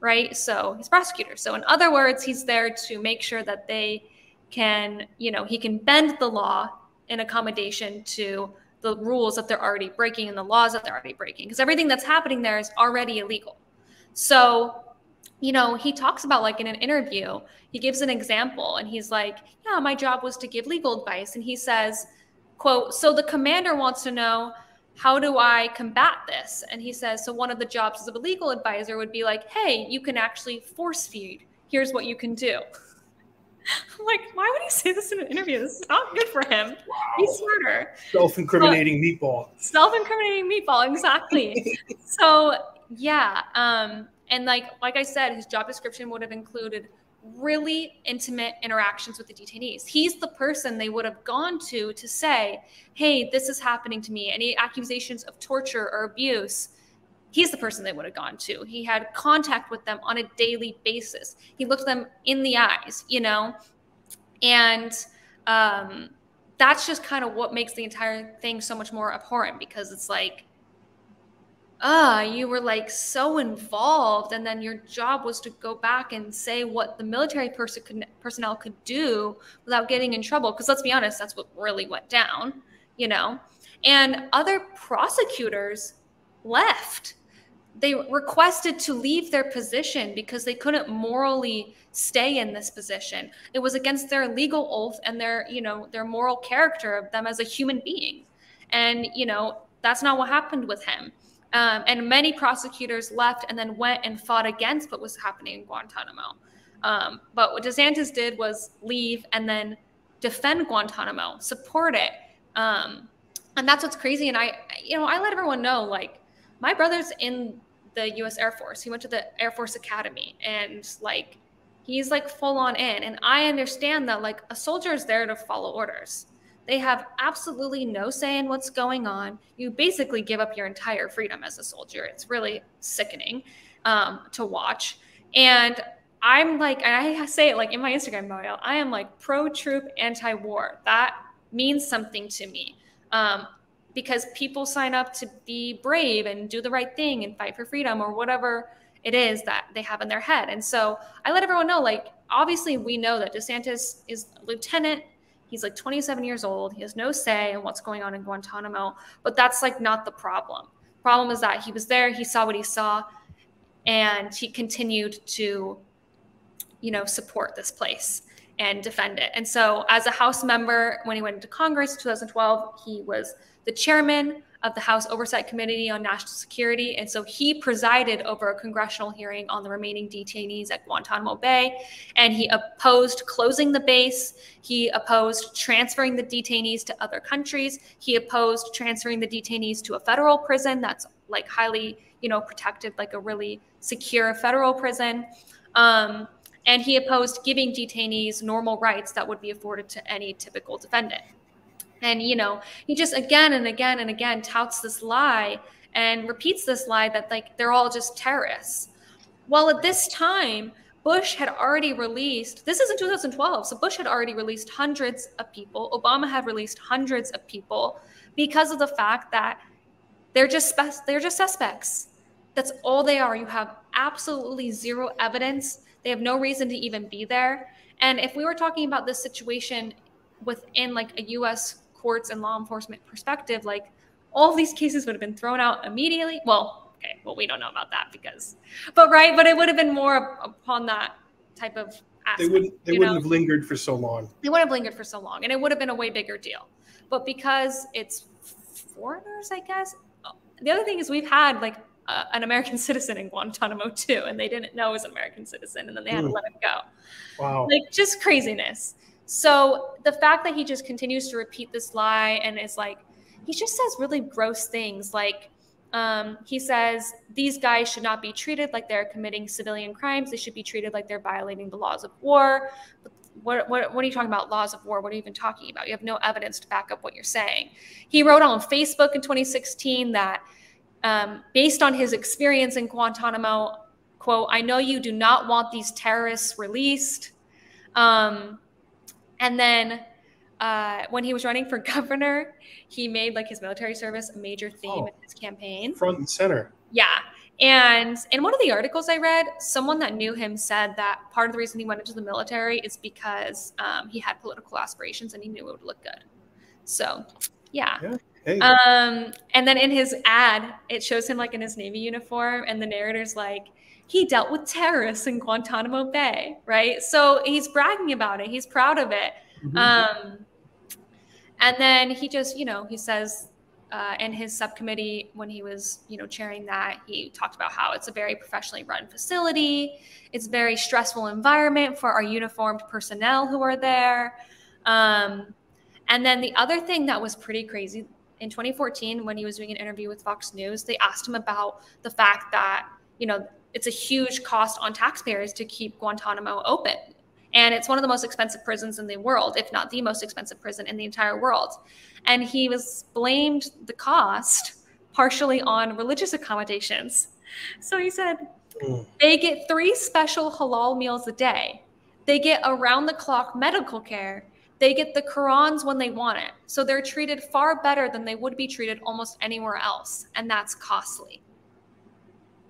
S2: right? So he's prosecutor. So in other words, he's there to make sure that they can, you know, he can bend the law in accommodation to the rules that they're already breaking and the laws that they're already breaking because everything that's happening there is already illegal. So, you know, he talks about like in an interview, he gives an example and he's like, "Yeah, my job was to give legal advice." And he says, quote, "So the commander wants to know how do I combat this?" And he says, "So one of the jobs of a legal advisor would be like, "Hey, you can actually force feed. Here's what you can do." [LAUGHS] I'm like, why would he say this in an interview? This is not good for him. Wow. He's smarter.
S1: Self-incriminating meatball.
S2: Self-incriminating meatball, exactly. [LAUGHS] so yeah, um, and like like I said, his job description would have included really intimate interactions with the detainees. He's the person they would have gone to to say, "Hey, this is happening to me." Any accusations of torture or abuse he's the person they would have gone to. He had contact with them on a daily basis. He looked them in the eyes, you know, and um, that's just kind of what makes the entire thing so much more abhorrent because it's like, ah, you were like so involved, and then your job was to go back and say what the military person could, personnel could do without getting in trouble. Because let's be honest, that's what really went down, you know. And other prosecutors left they requested to leave their position because they couldn't morally stay in this position. It was against their legal oath and their, you know, their moral character of them as a human being. And, you know, that's not what happened with him. Um, and many prosecutors left and then went and fought against what was happening in Guantanamo. Um, but what DeSantis did was leave and then defend Guantanamo, support it. Um, and that's what's crazy. And I, you know, I let everyone know, like, my brother's in the US Air Force. He went to the Air Force Academy and like he's like full on in. And I understand that like a soldier is there to follow orders. They have absolutely no say in what's going on. You basically give up your entire freedom as a soldier. It's really sickening um, to watch. And I'm like, and I say it like in my Instagram bio, I am like pro troop, anti war. That means something to me. Um, because people sign up to be brave and do the right thing and fight for freedom or whatever it is that they have in their head. And so I let everyone know like, obviously, we know that DeSantis is a lieutenant. He's like 27 years old. He has no say in what's going on in Guantanamo, but that's like not the problem. Problem is that he was there, he saw what he saw, and he continued to, you know, support this place and defend it. And so, as a House member, when he went into Congress in 2012, he was the chairman of the House Oversight Committee on National Security. And so he presided over a congressional hearing on the remaining detainees at Guantanamo Bay. And he opposed closing the base. He opposed transferring the detainees to other countries. He opposed transferring the detainees to a federal prison that's like highly, you know, protected, like a really secure federal prison. Um, and he opposed giving detainees normal rights that would be afforded to any typical defendant. And, you know, he just again and again and again touts this lie and repeats this lie that, like, they're all just terrorists. Well, at this time, Bush had already released, this is in 2012, so Bush had already released hundreds of people. Obama had released hundreds of people because of the fact that they're just they're just suspects. That's all they are. You have absolutely zero evidence. They have no reason to even be there. And if we were talking about this situation within like a US courts and law enforcement perspective, like all these cases would have been thrown out immediately. Well, okay, well, we don't know about that because, but right, but it would have been more upon that type of
S1: aspect. They wouldn't, they wouldn't know? have lingered for so long.
S2: They wouldn't have lingered for so long, and it would have been a way bigger deal. But because it's foreigners, I guess. The other thing is we've had like uh, an American [LAUGHS] citizen in Guantanamo too, and they didn't know he was an American citizen, and then they had mm. to let him go.
S1: Wow!
S2: Like just craziness. So the fact that he just continues to repeat this lie and is like, he just says really gross things. Like, um, he says these guys should not be treated like they're committing civilian crimes. They should be treated like they're violating the laws of war. What, what, what, are you talking about? Laws of war? What are you even talking about? You have no evidence to back up what you're saying. He wrote on Facebook in 2016 that um, based on his experience in Guantanamo, quote, I know you do not want these terrorists released. Um, and then uh, when he was running for [LAUGHS] governor, he made like his military service a major theme oh, in his campaign.
S1: Front and center.
S2: Yeah. And in one of the articles I read, someone that knew him said that part of the reason he went into the military is because um, he had political aspirations and he knew it would look good. So, yeah. yeah. Hey. Um, and then in his ad, it shows him like in his Navy uniform, and the narrator's like, he dealt with terrorists in Guantanamo Bay, right? So he's bragging about it. He's proud of it. Mm-hmm. Um, and then he just, you know, he says uh, in his subcommittee when he was, you know, chairing that, he talked about how it's a very professionally run facility. It's a very stressful environment for our uniformed personnel who are there. Um, and then the other thing that was pretty crazy in 2014, when he was doing an interview with Fox News, they asked him about the fact that, you know, it's a huge cost on taxpayers to keep Guantanamo open. And it's one of the most expensive prisons in the world, if not the most expensive prison in the entire world. And he was blamed the cost partially on religious accommodations. So he said, mm. they get three special halal meals a day. They get around the clock medical care. They get the Qurans when they want it. So they're treated far better than they would be treated almost anywhere else. And that's costly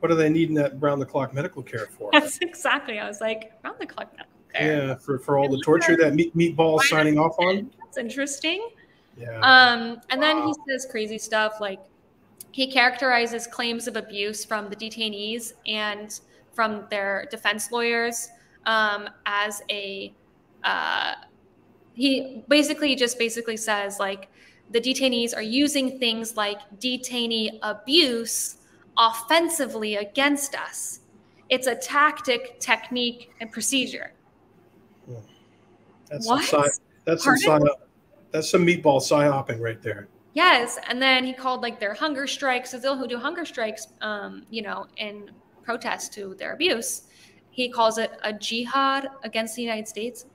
S1: what are they needing that round the clock medical care for?
S2: That's exactly. I was like, round the clock medical
S1: care. Yeah, for, for all the torture that meat, meatball signing off on. [LAUGHS]
S2: That's interesting. Yeah. Um, and wow. then he says crazy stuff like he characterizes claims of abuse from the detainees and from their defense lawyers um, as a uh, he basically just basically says like the detainees are using things like detainee abuse offensively against us. It's a tactic, technique, and procedure.
S1: That's what? some that's some psy- that's some meatball psyoping right there.
S2: Yes, and then he called like their hunger strikes. So they'll who do hunger strikes, um, you know, in protest to their abuse. He calls it a jihad against the United States.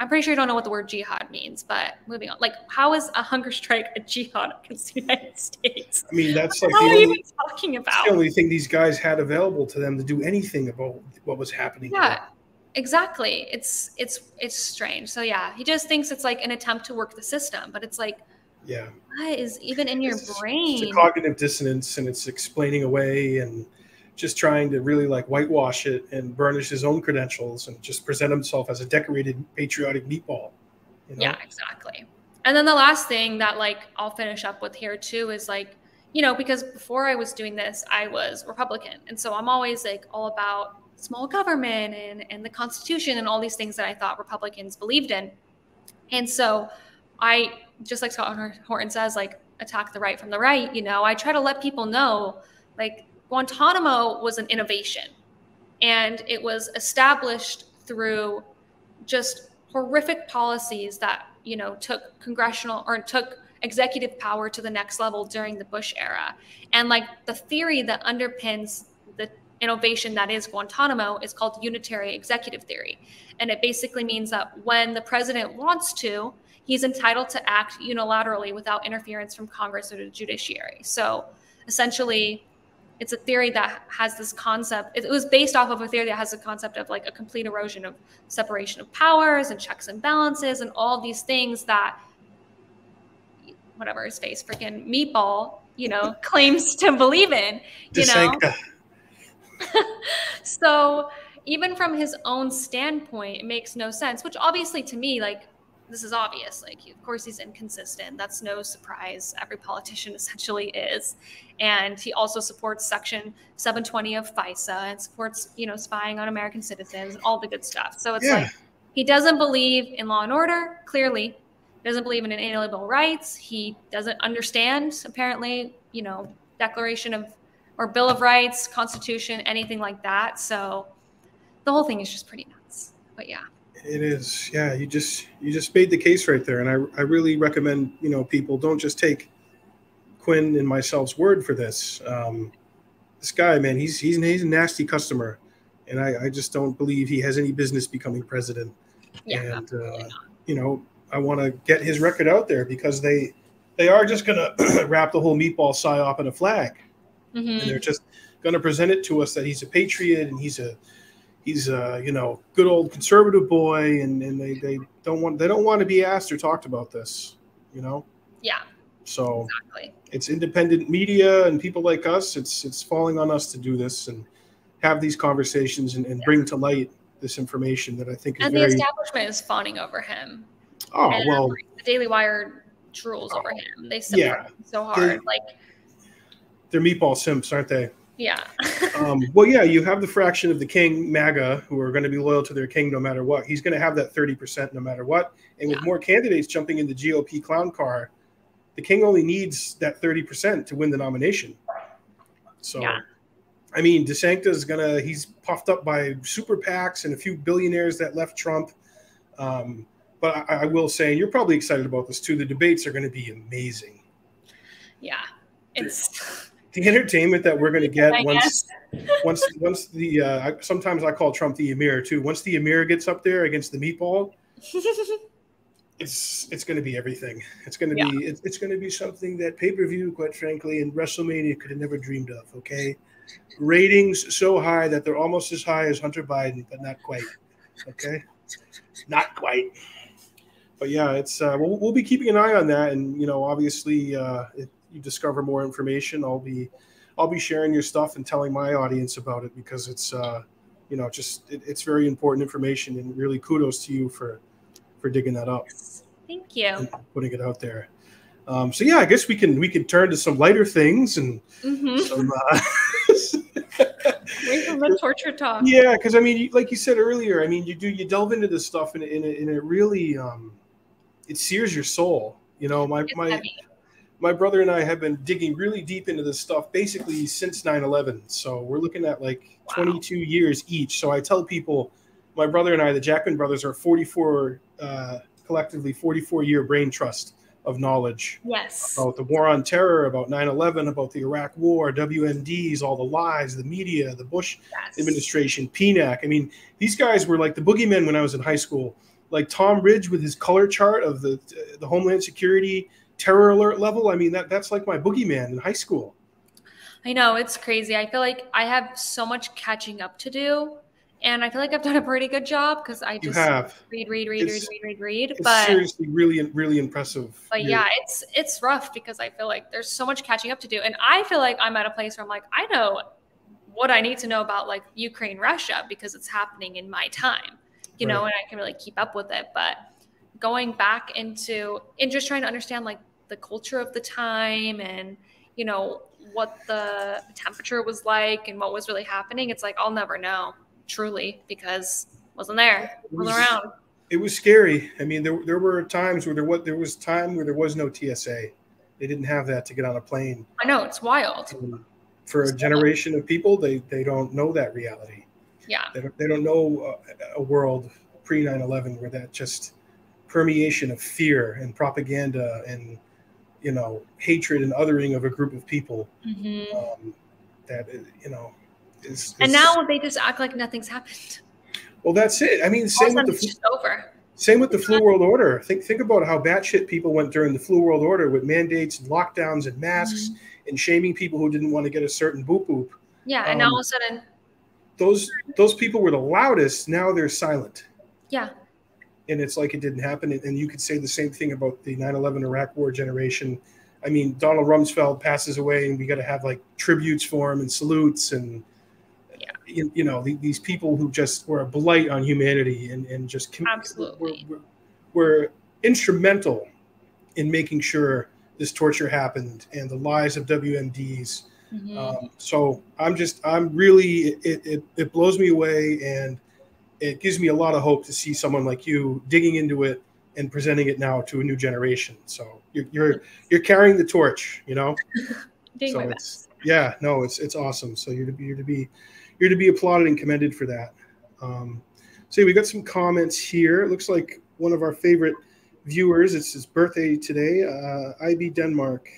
S2: I'm pretty sure you don't know what the word jihad means, but moving on. Like, how is a hunger strike a jihad against the United States?
S1: I mean, that's like
S2: what are we even talking about?
S1: the only thing these guys had available to them to do anything about what was happening.
S2: Yeah, exactly. It's it's it's strange. So yeah, he just thinks it's like an attempt to work the system, but it's like,
S1: yeah,
S2: what is even in your
S1: it's,
S2: brain?
S1: It's a cognitive dissonance, and it's explaining away and just trying to really like whitewash it and burnish his own credentials and just present himself as a decorated patriotic meatball.
S2: You know? Yeah, exactly. And then the last thing that like I'll finish up with here too is like, you know, because before I was doing this, I was Republican. And so I'm always like all about small government and, and the Constitution and all these things that I thought Republicans believed in. And so I, just like Scott Horton says, like attack the right from the right, you know, I try to let people know like Guantanamo was an innovation and it was established through just horrific policies that, you know, took congressional or took executive power to the next level during the Bush era. And like the theory that underpins the innovation that is Guantanamo is called unitary executive theory. And it basically means that when the president wants to, he's entitled to act unilaterally without interference from Congress or the judiciary. So essentially, it's a theory that has this concept. It was based off of a theory that has a concept of like a complete erosion of separation of powers and checks and balances and all these things that whatever his face, freaking meatball, you know, [LAUGHS] claims to believe in, you know. [LAUGHS] so even from his own standpoint, it makes no sense. Which obviously, to me, like this is obvious. Like, of course, he's inconsistent. That's no surprise. Every politician [LAUGHS] essentially is, and he also supports Section 720 of FISA and supports, you know, spying on American citizens and all the good stuff. So it's yeah. like he doesn't believe in law and order. Clearly, doesn't believe in inalienable rights. He doesn't understand, apparently, you know, Declaration of or Bill of Rights, Constitution, anything like that. So the whole thing is just pretty nuts. But yeah.
S1: It is. Yeah, you just you just made the case right there. And I I really recommend, you know, people don't just take Quinn and myself's word for this. Um, this guy, man, he's he's he's a nasty customer. And I, I just don't believe he has any business becoming president. Yeah, and uh, you know, I want to get his record out there because they they are just going to [CLEARS THROAT] wrap the whole meatball psyop in a flag, mm-hmm. and they're just going to present it to us that he's a patriot and he's a he's a you know good old conservative boy, and and they they don't want they don't want to be asked or talked about this, you know.
S2: Yeah.
S1: So exactly. it's independent media and people like us. It's it's falling on us to do this and have these conversations and, and yeah. bring to light this information that I think is
S2: and
S1: very.
S2: the establishment is fawning over him.
S1: Oh and well,
S2: the Daily Wire drools oh, over him. They yeah, him so hard. They, like
S1: they're meatball simps, aren't they?
S2: Yeah. [LAUGHS]
S1: um, well, yeah, you have the fraction of the king MAGA who are going to be loyal to their king no matter what. He's going to have that 30% no matter what. And with yeah. more candidates jumping in the GOP clown car, the king only needs that 30% to win the nomination. So, yeah. I mean, DeSantis is going to, he's puffed up by super PACs and a few billionaires that left Trump. Um, but I, I, will say, and you're probably excited about this too. The debates are going to be amazing.
S2: Yeah, it's
S1: the entertainment that we're going to get once, once, once the. Uh, sometimes I call Trump the Emir too. Once the Emir gets up there against the meatball, [LAUGHS] it's it's going to be everything. It's going to yeah. be it's, it's going to be something that pay per view, quite frankly, and WrestleMania could have never dreamed of. Okay, ratings so high that they're almost as high as Hunter Biden, but not quite. Okay, not quite but yeah, it's uh, we'll, we'll be keeping an eye on that, and you know, obviously, uh, if you discover more information, I'll be I'll be sharing your stuff and telling my audience about it because it's uh, you know just it, it's very important information, and really kudos to you for for digging that up.
S2: Thank you.
S1: putting it out there. Um, so yeah, I guess we can we can turn to some lighter things and mm-hmm. some. Uh,
S2: Wait the torture talk.
S1: Yeah, because I mean, like you said earlier, I mean, you do you delve into this stuff and, and, it, and it really um, it sears your soul. You know, my it's my heavy. My brother and I have been digging really deep into this stuff basically since 9/11. So we're looking at like wow. 22 years each. So I tell people, my brother and I, the Jackman brothers, are 44 uh, collectively 44 year brain trust of knowledge.
S2: Yes.
S1: About the war on terror, about 9/11, about the Iraq War, WMDs, all the lies, the media, the Bush yes. administration, PNAC. I mean, these guys were like the boogeymen when I was in high school like Tom Ridge with his color chart of the the Homeland Security terror alert level. I mean, that that's like my boogeyman in high school.
S2: I know it's crazy. I feel like I have so much catching up to do, and I feel like I've done a pretty good job because I just read, read, read, it's, read, read, read, read. but
S1: seriously, really, really impressive.
S2: But yeah, it's it's rough because I feel like there's so much catching up to do, and I feel like I'm at a place where I'm like, I know what I need to know about like Ukraine, Russia because it's happening in my time you right. know, and I can really keep up with it. But going back into and just trying to understand like the culture of the time and you know what the temperature was like and what was really happening, it's like I'll never know truly because wasn't there, it wasn't around.
S1: It was scary. I mean, there, there were times where there was there was time where there was no TSA. They didn't have that to get on a plane.
S2: I know it's wild.
S1: For a generation of people, they they don't know that reality.
S2: Yeah.
S1: They don't, they don't know a, a world pre 9/11 where that just permeation of fear and propaganda and you know hatred and othering of a group of people
S2: hmm
S1: um, that you know is,
S2: And now they just act like nothing's happened.
S1: well that's it. I mean same with the
S2: sudden
S1: flu,
S2: just over.
S1: same with the flu world order. Think think about how batshit people went during the flu world order with mandates and lockdowns and masks
S2: Mm-hmm.
S1: and shaming people who didn't want to get a certain boop boop.
S2: Yeah, and now
S1: Um,
S2: all of a sudden,
S1: those those people were the loudest. Now they're silent.
S2: Yeah,
S1: and it's like it didn't happen. And- And you could say the same thing about the 9 11 Iraq War generation. I mean, Donald Rumsfeld passes away, and we got to have like tributes for him and salutes. And,
S2: Yeah.
S1: you, you know, the, these people who just were a blight on humanity and, and just com-
S2: Absolutely.
S1: were, were, were instrumental in making sure this torture happened and the lies of WMDs.
S2: Mhm.
S1: Um, so I'm just, I'm really, it, it, it blows me away and it gives me a lot of hope to see someone like you digging into it and presenting it now to a new generation. So you're, you're, you're carrying the torch, you know? [LAUGHS]
S2: doing
S1: so
S2: my best.
S1: Yeah, no, it's, it's awesome. So you're to be, you're to be, you're to be applauded and commended for that. Um, so we got some comments here. It looks like one of our favorite viewers, it's his birthday today, uh, IB Denmark.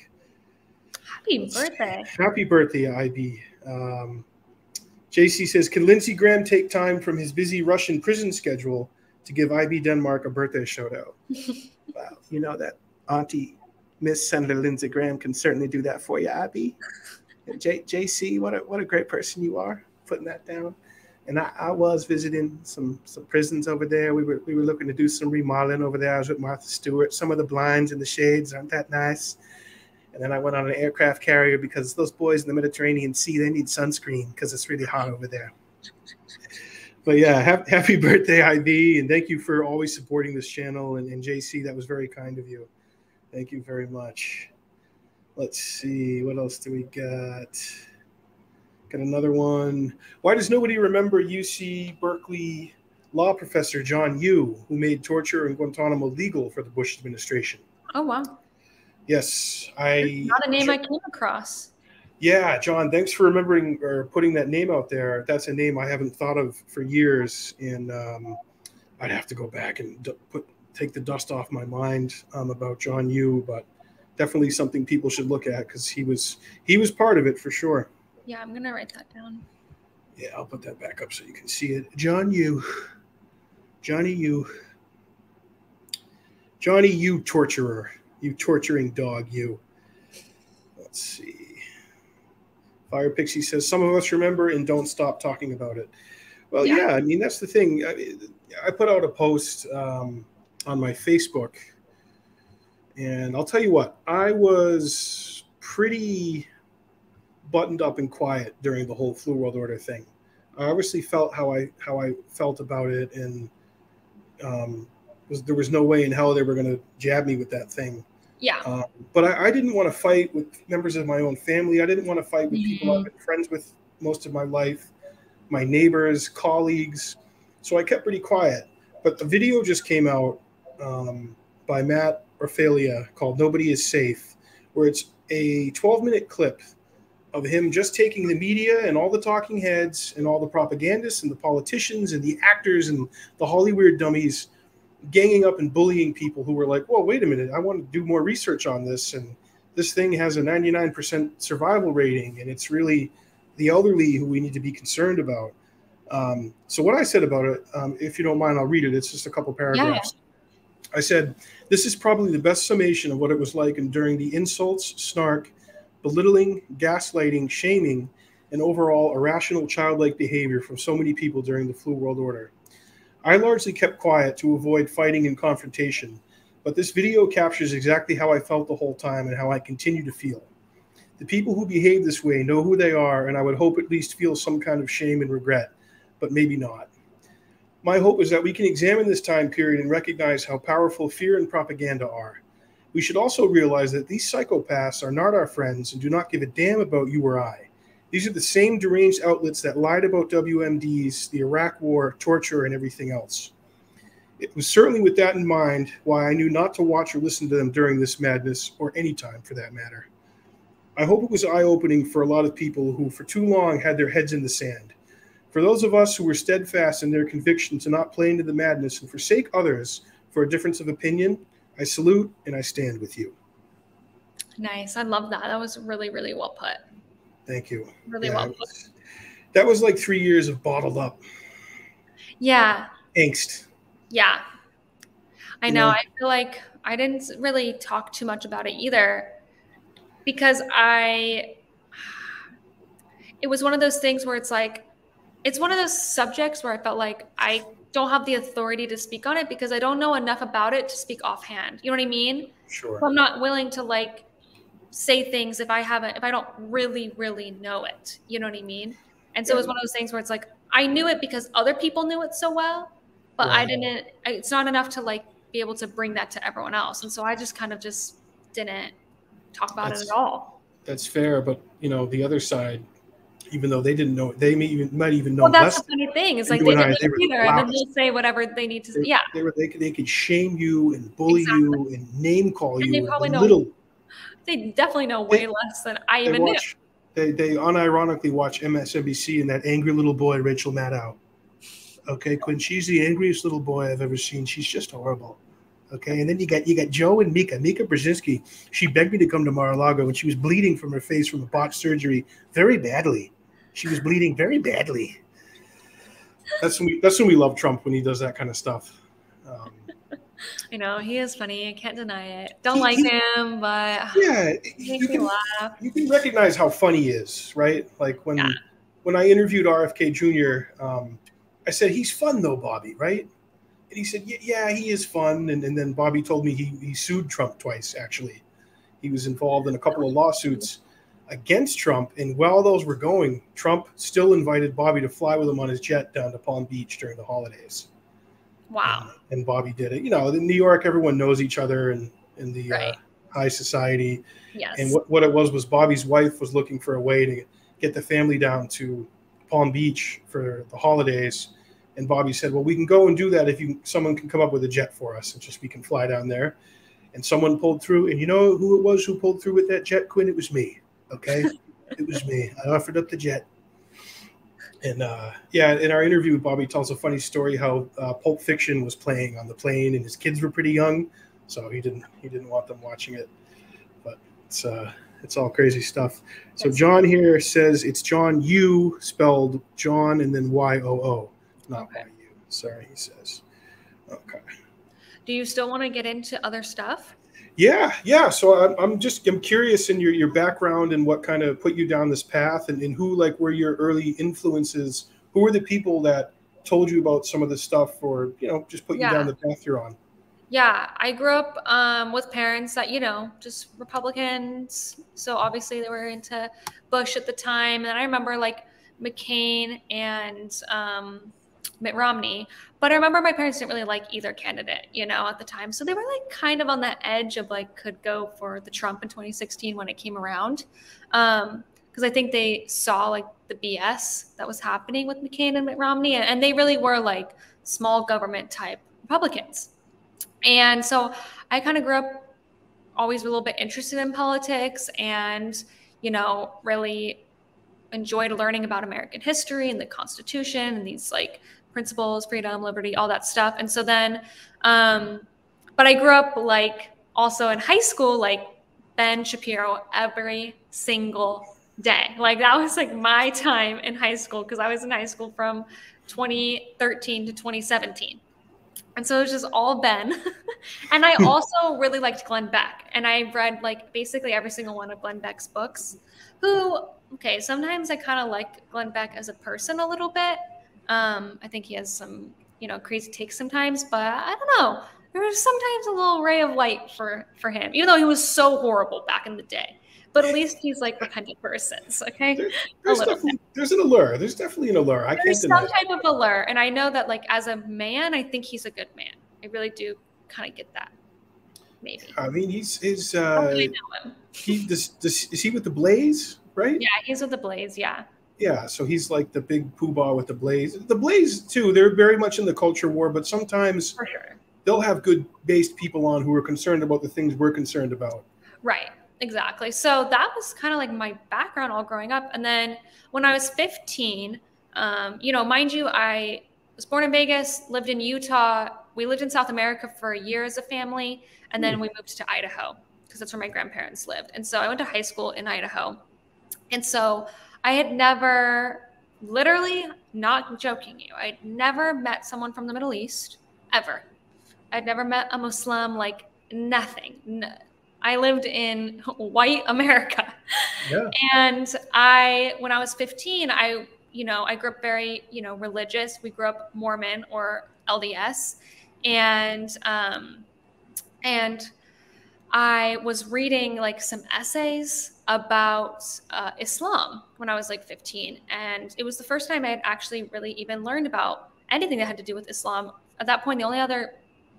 S2: Happy birthday!
S1: Happy birthday, IB. Um, JC says, Can Lindsey Graham take time from his busy Russian prison schedule to give IB Denmark a birthday shout out? [LAUGHS] well, you know that Auntie Miss Senator Lindsey Graham can certainly do that for you, IB. J- JC, what a, what a great person you are, putting that down. And I, I was visiting some some prisons over there. We were we were looking to do some remodeling over there. I was with Martha Stewart. Some of the blinds and the shades aren't that nice. And then I went on an aircraft carrier because those boys in the Mediterranean Sea, they need sunscreen because it's really hot over there. But yeah, ha- happy [LAUGHS] birthday, IB, and thank you for always supporting this channel. And, and JC, that was very kind of you. Thank you very much. Let's see, what else do we got? Got another one. Why does nobody remember UC Berkeley law professor John Yoo, who made torture in Guantanamo legal for the Bush administration?
S2: Oh wow,
S1: Yes, I.
S2: not a name I came across.
S1: Yeah, John, thanks for remembering or putting that name out there. That's a name I haven't thought of for years, and um, I'd have to go back and put take the dust off my mind um, about John Yoo, but definitely something people should look at because he was he was part of it for sure.
S2: Yeah, I'm gonna write that down.
S1: Yeah, I'll put that back up so you can see it. John Yoo, Johnny Yoo, Johnny Yoo torturer, you torturing dog, you. Let's see. Fire Pixie says some of us remember and don't stop talking about it. Well, yeah,
S2: Yeah.
S1: I mean that's the thing. I, I put out a post um, on my Facebook, and I'll tell you what, I was pretty buttoned up and quiet during the whole flu world order thing. I obviously felt how I how I felt about it, and um, was, there was no way in hell they were going to jab me with that thing.
S2: Yeah,
S1: Um, but I, I didn't want to fight with members of my own family. I didn't want to fight with people I've been friends with most of my life, my neighbors, colleagues. So I kept pretty quiet. But the video just came out um, by Matt Orfalea called Nobody is Safe, where it's a 12 minute clip of him just taking the media and all the talking heads and all the propagandists and the politicians and the actors and the Hollywood dummies ganging up and bullying people who were like, "Well, wait a minute, I want to do more research on this, and this thing has a 99% survival rating, and it's really the elderly who we need to be concerned about." Um, so what I said about it, um, if you don't mind, I'll read it. It's just a couple paragraphs. I said, "This is probably the best summation of what it was like enduring the insults, snark, belittling, gaslighting, shaming." And overall irrational childlike behavior from so many people during the flu world order. I largely kept quiet to avoid fighting and confrontation, but this video captures exactly how I felt the whole time and how I continue to feel. The people who behave this way know who they are, and I would hope at least feel some kind of shame and regret, but maybe not. My hope is that we can examine this time period and recognize how powerful fear and propaganda are. We should also realize that these psychopaths are not our friends and do not give a damn about you or I. These are the same deranged outlets that lied about WMDs, the Iraq War, torture, and everything else. It was certainly with that in mind why I knew not to watch or listen to them during this madness, or any time for that matter. I hope it was eye opening for a lot of people who, for too long, had their heads in the sand. For those of us who were steadfast in their conviction to not play into the madness and forsake others for a difference of opinion, I salute and I stand with you.
S2: Nice. I love that. That was really, really well put.
S1: Thank you.
S2: Really yeah, well.
S1: Was, that was like three years of bottled up.
S2: Yeah.
S1: Angst.
S2: Yeah. I know. I feel like I didn't really talk too much about it either because I, it was one of those things where it's like, it's one of those subjects where I felt like I don't have the authority to speak on it because I don't know enough about it to speak offhand. You know what I mean?
S1: Sure.
S2: So I'm not willing to like say things if I haven't, if I don't really, really know it. You know what I mean? And so yeah. it was one of those things where it's like, I knew it because other people knew it so well, but right. I didn't, it's not enough to like be able to bring that to everyone else. And so I just kind of just didn't talk about that's, it at all.
S1: That's fair. But, you know, the other side, even though they didn't know, they may even, might even know.
S2: Well, that's the funny thing. It's like they didn't know either, and then they'll say whatever they need to. They, yeah,
S1: they were. They could. They could shame you and bully exactly. you and name call and you.
S2: They probably know. Little, they definitely know way they, less than I even
S1: watch,
S2: knew.
S1: They they unironically watch MSNBC and that angry little boy Rachel Maddow. Okay, Quinn, she's the angriest little boy I've ever seen. She's just horrible. Okay, and then you got you got Joe and Mika. Mika Brzezinski. She begged me to come to Mar-a-Lago when she was bleeding from her face from a botched surgery very badly. She was bleeding very badly. That's when we that's when we love Trump when he does that kind of stuff. Um,
S2: I know he is funny. I can't deny it. Don't he, like he, him, but [SIGHS]
S1: yeah, you can laugh. you can recognize how funny he is, right? Like when yeah. when I interviewed RFK Jr., um, I said he's fun though, Bobby, right? And he said, yeah, yeah he is fun. And, and then Bobby told me he, he sued Trump twice, actually. He was involved in a couple of lawsuits against Trump. And while those were going, Trump still invited Bobby to fly with him on his jet down to Palm Beach during the holidays.
S2: Wow.
S1: And, and Bobby did it. You know, in New York, everyone knows each other and in the uh, right. uh, high society.
S2: Yes.
S1: And what, what it was was Bobby's wife was looking for a way to get the family down to Palm Beach for the holidays. And Bobby said, "Well, we can go and do that if you someone can come up with a jet for us, and just we can fly down there." And someone pulled through, and you know who it was who pulled through with that jet, Quinn? It was me. Okay, [LAUGHS] it was me. I offered up the jet. And uh, yeah, in our interview, Bobby tells a funny story how uh, Pulp Fiction was playing on the plane, and his kids were pretty young, so he didn't he didn't want them watching it. But it's uh, it's all crazy stuff. So John here says it's John Yoo spelled John and then Y O O, not okay. Y U. Sorry, he says. Okay.
S2: Do you still want to get into other stuff?
S1: Yeah, yeah. So I'm, I'm just I'm curious in your your background and what kind of put you down this path, and, and who like were your early influences. Who were the people that told you about some of this stuff, or you know, just put yeah. you down the path you're on?
S2: Yeah, I grew up um, with parents that you know just Republicans. So obviously they were into Bush at the time, and I remember like McCain and um, Mitt Romney. But I remember my parents didn't really like either candidate, you know, at the time. So they were like kind of on that edge of like could go for the Trump in 2016 when it came around. Um, because I think they saw like the BS that was happening with McCain and Mitt Romney, and they really were like small government type Republicans. And so I kind of grew up always a little bit interested in politics and, you know, really enjoyed learning about American history and the Constitution and these like principles, freedom, liberty, all that stuff. And so then, um, but I grew up like also in high school, like Ben Shapiro every single day. Like that was like my time in high school because I was in high school from 2013 to 2017. And so it was just all Ben. [LAUGHS] and I also really liked Glenn Beck. And I read like basically every single one of Glenn Beck's books. Who, okay, sometimes I kind of like Glenn Beck as a person a little bit. Um, I think he has some, you know, crazy takes sometimes, but I don't know. There was sometimes a little ray of light for for him, even though he was so horrible back in the day. But at least he's like repentant persons, okay? There,
S1: there's, definitely, there's an allure. There's definitely an allure. I there's
S2: can't some type of allure, and I know that like as a man, I think he's a good man. I really do kind of get that. Maybe.
S1: I mean, he's he's. Uh, I really know him. He does, does. Is he with the Blaze? Right.
S2: Yeah, he's with the Blaze. Yeah
S1: Yeah, so he's like the big poobah with the Blaze. The Blaze too. They're very much in the culture war, but sometimes
S2: For sure.
S1: they'll have good based people on who are concerned about the things we're concerned about.
S2: Right. Exactly. So that was kind of like my background all growing up. And then when I was 15, um, you know, mind you, I was born in Vegas, lived in Utah. We lived in South America for a year as a family, and then we moved to Idaho because that's where my grandparents lived. And so I went to high school in Idaho. And so I had never, literally, not joking you, I'd never met someone from the Middle East ever. I'd never met a Muslim, like nothing. I lived in [LAUGHS] white America.
S1: Yeah.
S2: And I, when I was 15, I, you know, I grew up very, you know, religious. We grew up Mormon or LDS. And, um, and I was reading like some essays about uh, Islam when I was like 15. And it was the first time I had actually really even learned about anything that had to do with Islam. At that point, the only other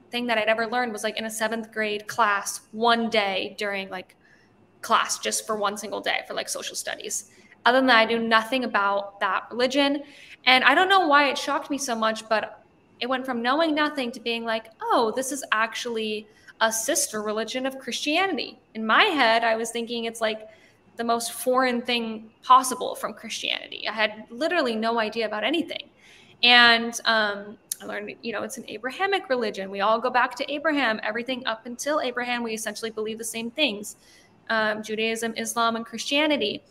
S2: thing that I'd ever learned was like in a seventh grade class one day during like class just for one single day for like social studies. Other than that, I knew nothing about that religion. And I don't know why it shocked me so much, but it went from knowing nothing to being like, oh, this is actually a sister religion of Christianity. In my head, I was thinking it's like the most foreign thing possible from Christianity. I had literally no idea about anything. And um, I learned, you know, it's an Abrahamic religion. We all go back to Abraham. Everything up until Abraham, we essentially believe the same things um, Judaism, Islam, and Christianity.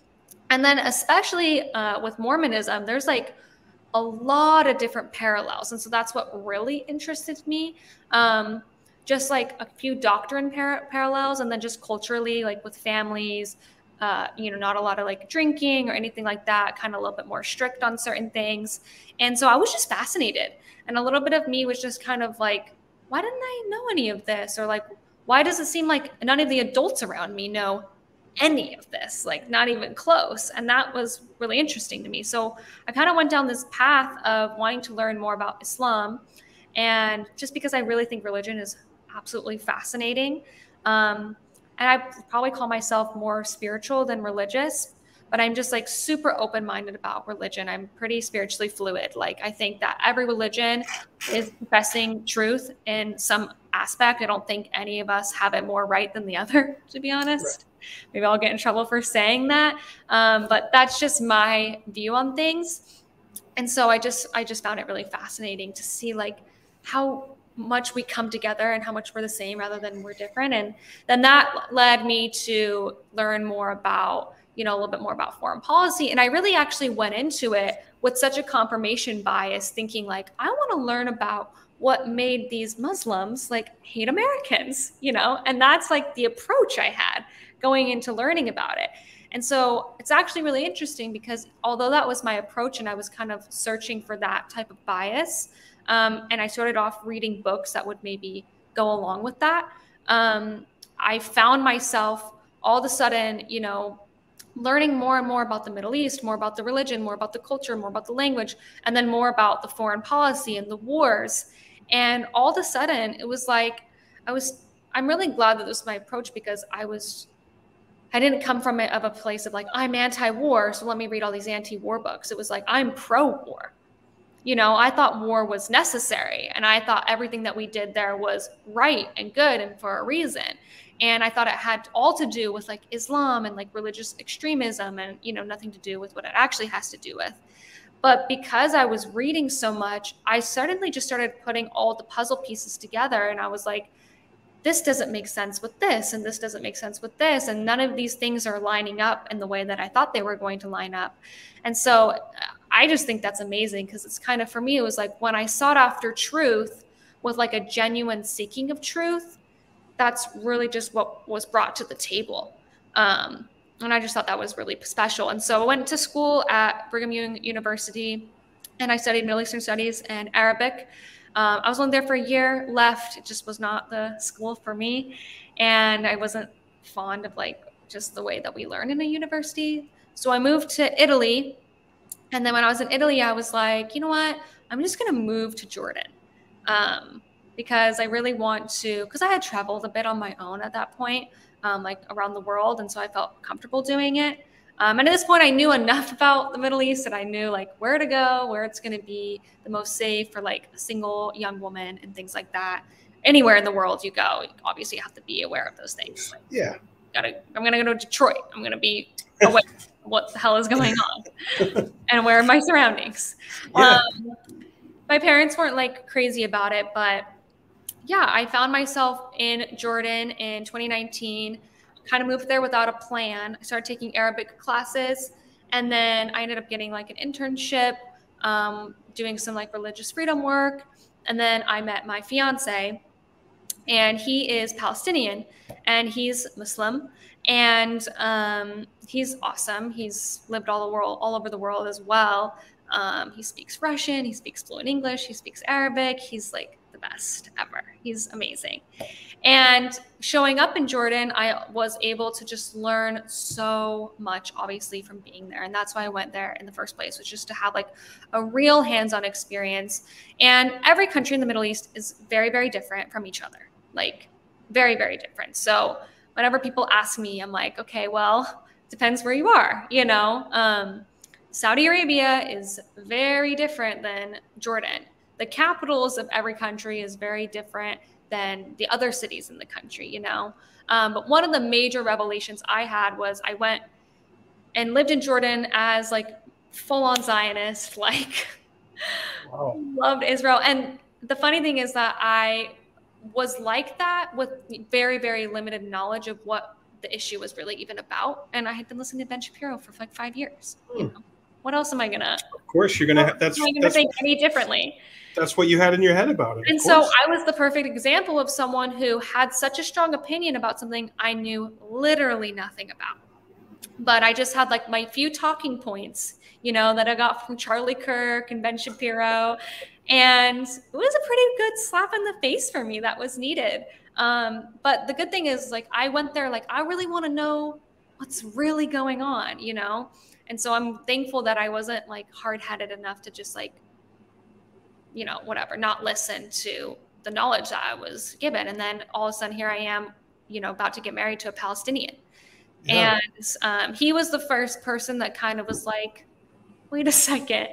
S2: And then, especially uh, with Mormonism, there's like a lot of different parallels. And so that's what really interested me. Um, just like a few doctrine par- parallels, and then just culturally, like with families, uh, you know, not a lot of like drinking or anything like that, kind of a little bit more strict on certain things. And so I was just fascinated. And a little bit of me was just kind of like, why didn't I know any of this? Or like, why does it seem like none of the adults around me know any of this? Like, not even close. And that was really interesting to me. So I kind of went down this path of wanting to learn more about Islam. And just because I really think religion is absolutely fascinating. Um, and I probably call myself more spiritual than religious, but I'm just like super open minded about religion. I'm pretty spiritually fluid. Like, I think that every religion is professing truth in some aspect. I don't think any of us have it more right than the other, to be honest. Right. Maybe I'll get in trouble for saying that. Um, but that's just my view on things. And so I just I just found it really fascinating to see like how much we come together and how much we're the same rather than we're different. And then that led me to learn more about, you know, a little bit more about foreign policy. And I really actually went into it with such a confirmation bias, thinking like, I want to learn about what made these Muslims like hate Americans, you know? And that's like the approach I had going into learning about it. And so it's actually really interesting because although that was my approach and I was kind of searching for that type of bias, um, and I started off reading books that would maybe go along with that. Um, I found myself all of a sudden, you know, learning more and more about the Middle East, more about the religion, more about the culture, more about the language, and then more about the foreign policy and the wars. And all of a sudden, it was like I was. I'm really glad that this was my approach because I was. I didn't come from it of a place of like I'm anti-war, so let me read all these anti-war books. It was like I'm pro-war you know, I thought war was necessary and I thought everything that we did there was right and good and for a reason. And I thought it had all to do with like Islam and like religious extremism and, you know, nothing to do with what it actually has to do with. But because I was reading so much, I suddenly just started putting all the puzzle pieces together and I was like, this doesn't make sense with this and this doesn't make sense with this and none of these things are lining up in the way that i thought they were going to line up and so uh, I just think that's amazing because it's kind of for me, it was like when I sought after truth with like a genuine seeking of truth, that's really just what was brought to the table. Um, and I just thought that was really special. And so I went to school at Brigham Young University and I studied Middle Eastern Studies and Arabic. Um, I was only there for a year, left. It just was not the school for me. And I wasn't fond of like just the way that we learn in a university. So I moved to Italy and then when I was in Italy, I was like, you know what? I'm just going to move to Jordan um, because I really want to, because I had traveled a bit on my own at that point, um, like around the world. And so I felt comfortable doing it. Um, and at this point, I knew enough [LAUGHS] about the Middle East that I knew like where to go, where it's going to be the most safe for like a single young woman and things like that. Anywhere in the world you go, obviously you obviously have to be aware of those things. Like,
S1: Yeah.
S2: gotta, I'm going to go to Detroit. I'm going to be of [LAUGHS] what the hell is going [LAUGHS] on and where are my surroundings.
S1: Yeah.
S2: Um, my parents weren't like crazy about it, but yeah, I found myself in Jordan in 2019. Kind of moved there without a plan. I started taking Arabic classes, and then I ended up getting like an internship, um, doing some like religious freedom work, and then I met my fiance, and he is Palestinian, and he's Muslim, and um, he's awesome. He's lived all the world, all over the world as well. Um, he speaks Russian, he speaks fluent English, he speaks Arabic. He's like the best ever. He's amazing. And showing up in Jordan, I was able to just learn so much, obviously, from being there. And that's why I went there in the first place, was just to have like a real hands on experience. And every country in the Middle East is very, very different from each other. Like, very, very different. So, whenever people ask me, I'm like, okay, well, depends where you are, you know? Um, Saudi Arabia is very different than Jordan. The capitals of every country is very different than the other cities in the country, you know? Um, but one of the major revelations I had was I went and lived in Jordan as like full on Zionist, [LAUGHS] like
S1: Wow.
S2: loved Israel. And the funny thing is that I was like that with very, very limited knowledge of what the issue was really even about. And I had been listening to Ben Shapiro for like five years. You
S1: Hmm.
S2: know, what else am I gonna?
S1: Of course, you're gonna. Have, that's
S2: am I gonna
S1: that's
S2: think any differently?
S1: that's what you had in your head about it.
S2: And so. I was the perfect example of someone who had such a strong opinion about something I knew literally nothing about. But I just had like my few talking points, you know, that I got from Charlie Kirk and Ben Shapiro. And it was a pretty good slap in the face for me that was needed. Um, but the good thing is, like, I went there, like, I really want to know what's really going on, you know? And so I'm thankful that I wasn't like hard headed enough to just like you know, whatever, not listen to the knowledge that I was given. And then all of a sudden, here I am, you know, about to get married to a Palestinian.
S1: Yeah.
S2: And um, he was the first person that kind of was like, wait a second,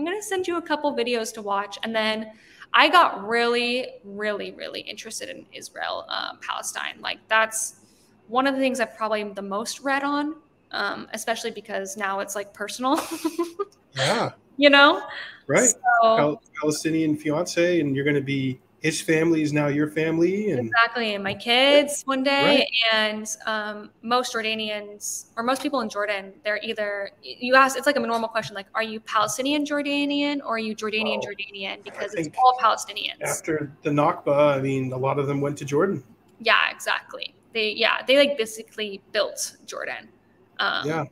S2: I'm going to send you a couple videos to watch. And then I got really, really, really interested in Israel, um, Palestine. Like, that's one of the things I've probably the most read on, um, especially because now it's like personal, [LAUGHS]
S1: yeah,
S2: you know?
S1: right.
S2: So,
S1: Pal- Palestinian fiance, and you're going to be his family is now your family, and
S2: Exactly, and my kids one day,
S1: Right.
S2: and um, most Jordanians or most people in Jordan, they're either you ask. It's like a normal question, like, are you Palestinian Jordanian or are you Jordanian
S1: Well,
S2: Jordanian? Because it's all Palestinians.
S1: after the Nakba, I mean, a lot of them went to Jordan.
S2: yeah, exactly. They yeah they like basically built Jordan. Um,
S1: Yeah.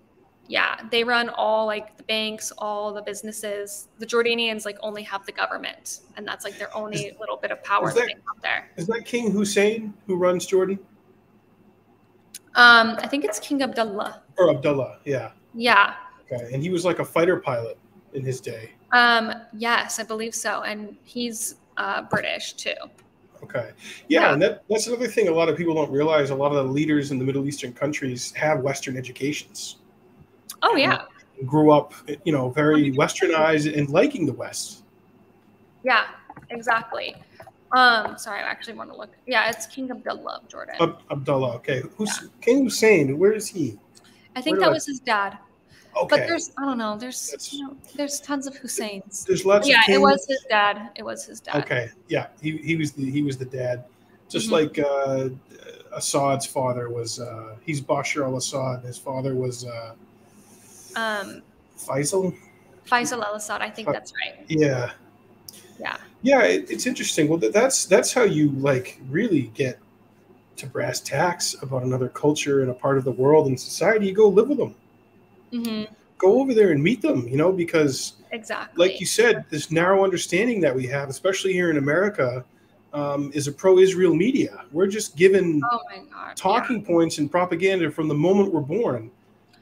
S2: Yeah, they run all like the banks, all the businesses. The Jordanians like only have the government, and that's like their only little bit of power that there.
S1: Is that King Hussein who runs Jordan
S2: Um, I think it's King Abdullah.
S1: or Abdullah? Yeah.
S2: Yeah.
S1: Okay, and he was like a fighter pilot in his day.
S2: Um, yes, I believe so. And he's uh, British too.
S1: Okay. Yeah,
S2: Yeah.
S1: and that, that's another thing a lot of people don't realize. A lot of the leaders in the Middle Eastern countries have Western educations.
S2: Oh, yeah.
S1: Grew up, you know, very westernized and liking the West.
S2: Yeah, exactly. Um, sorry, I actually want to look. Yeah, it's King Abdullah of Jordan.
S1: Ab- Abdullah. Okay. Who's King Hussein? Where is he?
S2: I think that
S1: I-
S2: was his dad.
S1: Okay.
S2: But there's, I don't know, there's, you know, there's tons of Husseins.
S1: There's lots
S2: Yeah, it was his dad. It was his dad.
S1: Okay. Yeah. He, he was the he was the dad. Just
S2: Mhm.
S1: like uh, Assad's father was. Uh, he's Bashar al-Assad. His father was uh,
S2: Um,
S1: Faisal.
S2: Faisal al-Assad, I think
S1: Uh,
S2: that's right.
S1: Yeah.
S2: Yeah.
S1: Yeah, it, it's interesting. Well, that's that's how you like really get to brass tacks about another culture and a part of the world and society. You go live with them.
S2: hmm
S1: Go over there and meet them. You know, because
S2: Exactly.
S1: like you said, this narrow understanding that we have, especially here in America, um, is a pro-Israel media. We're just given
S2: oh my God.
S1: talking points and propaganda from the moment we're born.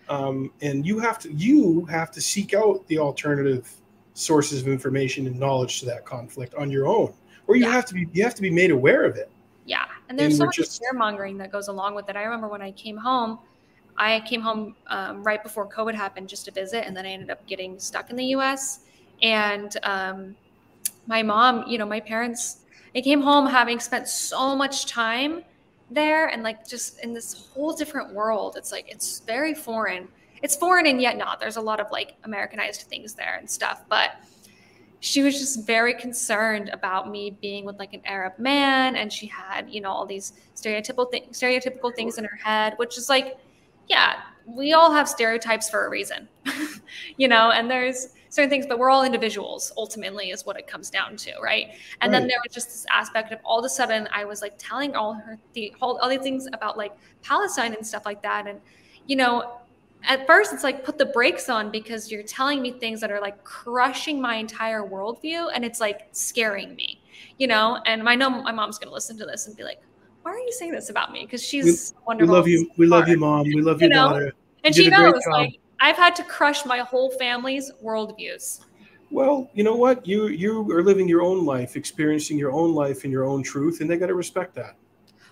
S1: Um, and you have to you have to seek out the alternative sources of information and knowledge to that conflict on your own, or you
S2: Yeah.
S1: have to be you have to be made aware of it.
S2: Yeah, and there's
S1: And
S2: so much
S1: just-
S2: fear mongering that goes along with it. I remember when I came home, I came home um, right before COVID happened just to visit, and then I ended up getting stuck in the U.S. And um, my mom, you know, my parents, I came home having spent so much time there and like just in this whole different world. It's like it's very foreign. It's foreign and yet not. There's a lot of like Americanized things there and stuff, but she was just very concerned about me being with like an Arab man, and she had you know all these stereotypical stereotypical things in her head, which is like, yeah, we all have stereotypes for a reason, [LAUGHS] you know, and there's certain things, but we're all individuals ultimately is what it comes down to, right? And right. then there was just this aspect of all of a sudden I was like telling all her the all, all these things about like Palestine and stuff like that, and you know at first it's like put the brakes on because you're telling me things that are like crushing my entire worldview and it's like scaring me you know? And i know my mom's going to listen to this and be like why are you saying this about me? Because she's
S1: we,
S2: wonderful
S1: we love you. We love you [LAUGHS] mom. We love you your know? daughter.
S2: And
S1: you
S2: she knows like i've had to crush my whole family's worldviews
S1: well you know what you you are living your own life experiencing your own life and your own truth and they got to respect that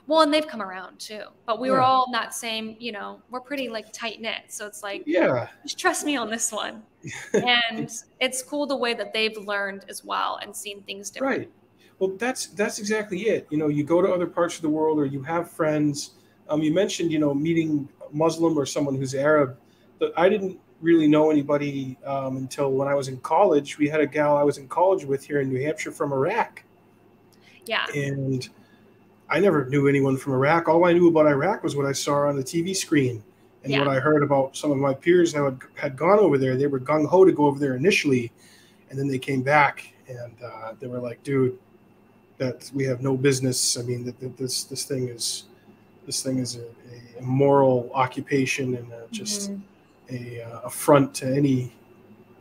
S2: well, and they've come around too. But we yeah. were all in that same, you know, we're pretty like tight knit. So it's like,
S1: yeah,
S2: just trust me on this one. [LAUGHS] and it's cool the way that they've learned as well and seen things different.
S1: Right. Well, that's that's exactly it. You know, you go to other parts of the world or you have friends. Um, you mentioned, you know, meeting Muslim or someone who's Arab, but I didn't really know anybody um, until when I was in college. We had a gal I was in college with here in New Hampshire from Iraq.
S2: Yeah.
S1: And I never knew anyone from Iraq. All I knew about Iraq was what I saw on the TV screen and yeah. what I heard about some of my peers who had, had gone over there. They were gung ho to go over there initially, and then they came back and uh, they were like, "Dude, that we have no business. I mean, that, that this this thing is this thing is a, a moral occupation and a, just mm-hmm. A uh, affront to any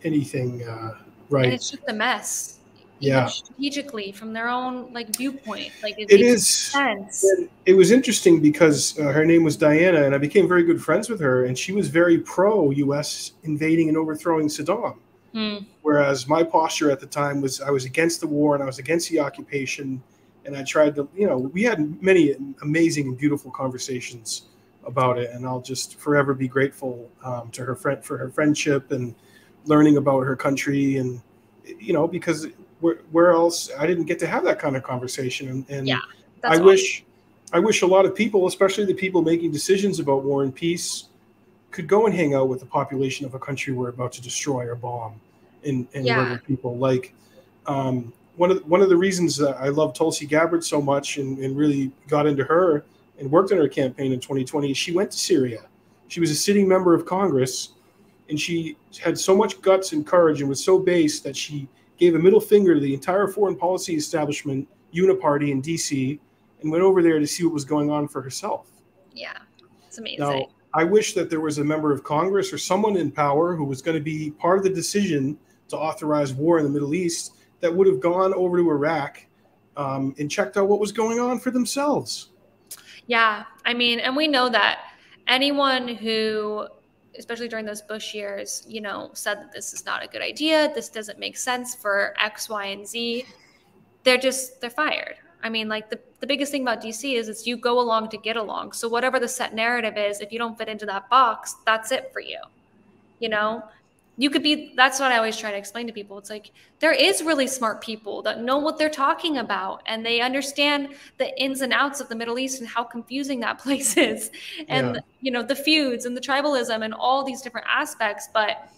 S1: anything uh, right." And
S2: it's just a mess
S1: yeah
S2: strategically from their own like viewpoint like
S1: it, it is sense it was interesting because uh, her name was diana and i became very good friends with her and she was very pro us invading and overthrowing saddam mm. whereas my posture at the time was i was against the war and i was against the occupation and i tried to you know we had many amazing and beautiful conversations about it and i'll just forever be grateful um, to her friend for her friendship and learning about her country and you know because where, where else I didn't get to have that kind of conversation. And, and
S2: yeah,
S1: I awesome. wish I wish a lot of people, especially the people making decisions about war and peace, could go and hang out with the population of a country we're about to destroy or bomb and, and yeah. people. Like um, one of the, one of the reasons that I love Tulsi Gabbard so much and, and really got into her and worked on her campaign in 2020 she went to Syria. She was a sitting member of Congress and she had so much guts and courage and was so base that she gave a middle finger to the entire foreign policy establishment, Uniparty in DC, and went over there to see what was going on for herself.
S2: Yeah, it's amazing.
S1: Now, I wish that there was a member of Congress or someone in power who was going to be part of the decision to authorize war in the Middle East that would have gone over to Iraq um, and checked out what was going on for themselves.
S2: Yeah, I mean, and we know that anyone who especially during those Bush years, you know, said that this is not a good idea. This doesn't make sense for X, Y, and Z. They're just, they're fired. I mean, like the, the biggest thing about DC is it's you go along to get along. So whatever the set narrative is, if you don't fit into that box, that's it for you. You know, you could be that's what i always try to explain to people it's like there is really smart people that know what they're talking about and they understand the ins and outs of the middle east and how confusing that [LAUGHS] place is and yeah. you know the feuds and the tribalism and all these different aspects but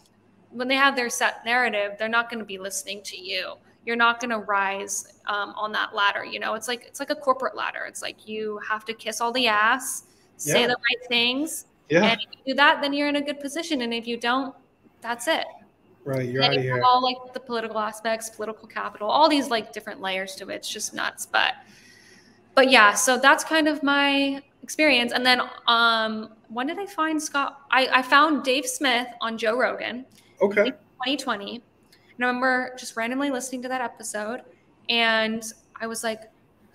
S2: when they have their set narrative they're not going to be listening to you you're not going to rise um, on that ladder you know it's like it's like a corporate ladder it's like you have to kiss all the ass say yeah. the right things
S1: yeah.
S2: and if you do that then you're in a good position and if you don't that's it.
S1: Right, you're and out of here.
S2: All like the political aspects, political capital, all these like different layers to it. It's just nuts. But but yeah, so that's kind of my experience. And then um when did I find Scott? I, I found Dave Smith on Joe Rogan.
S1: Okay.
S2: 2020. And I remember just randomly listening to that episode and I was like,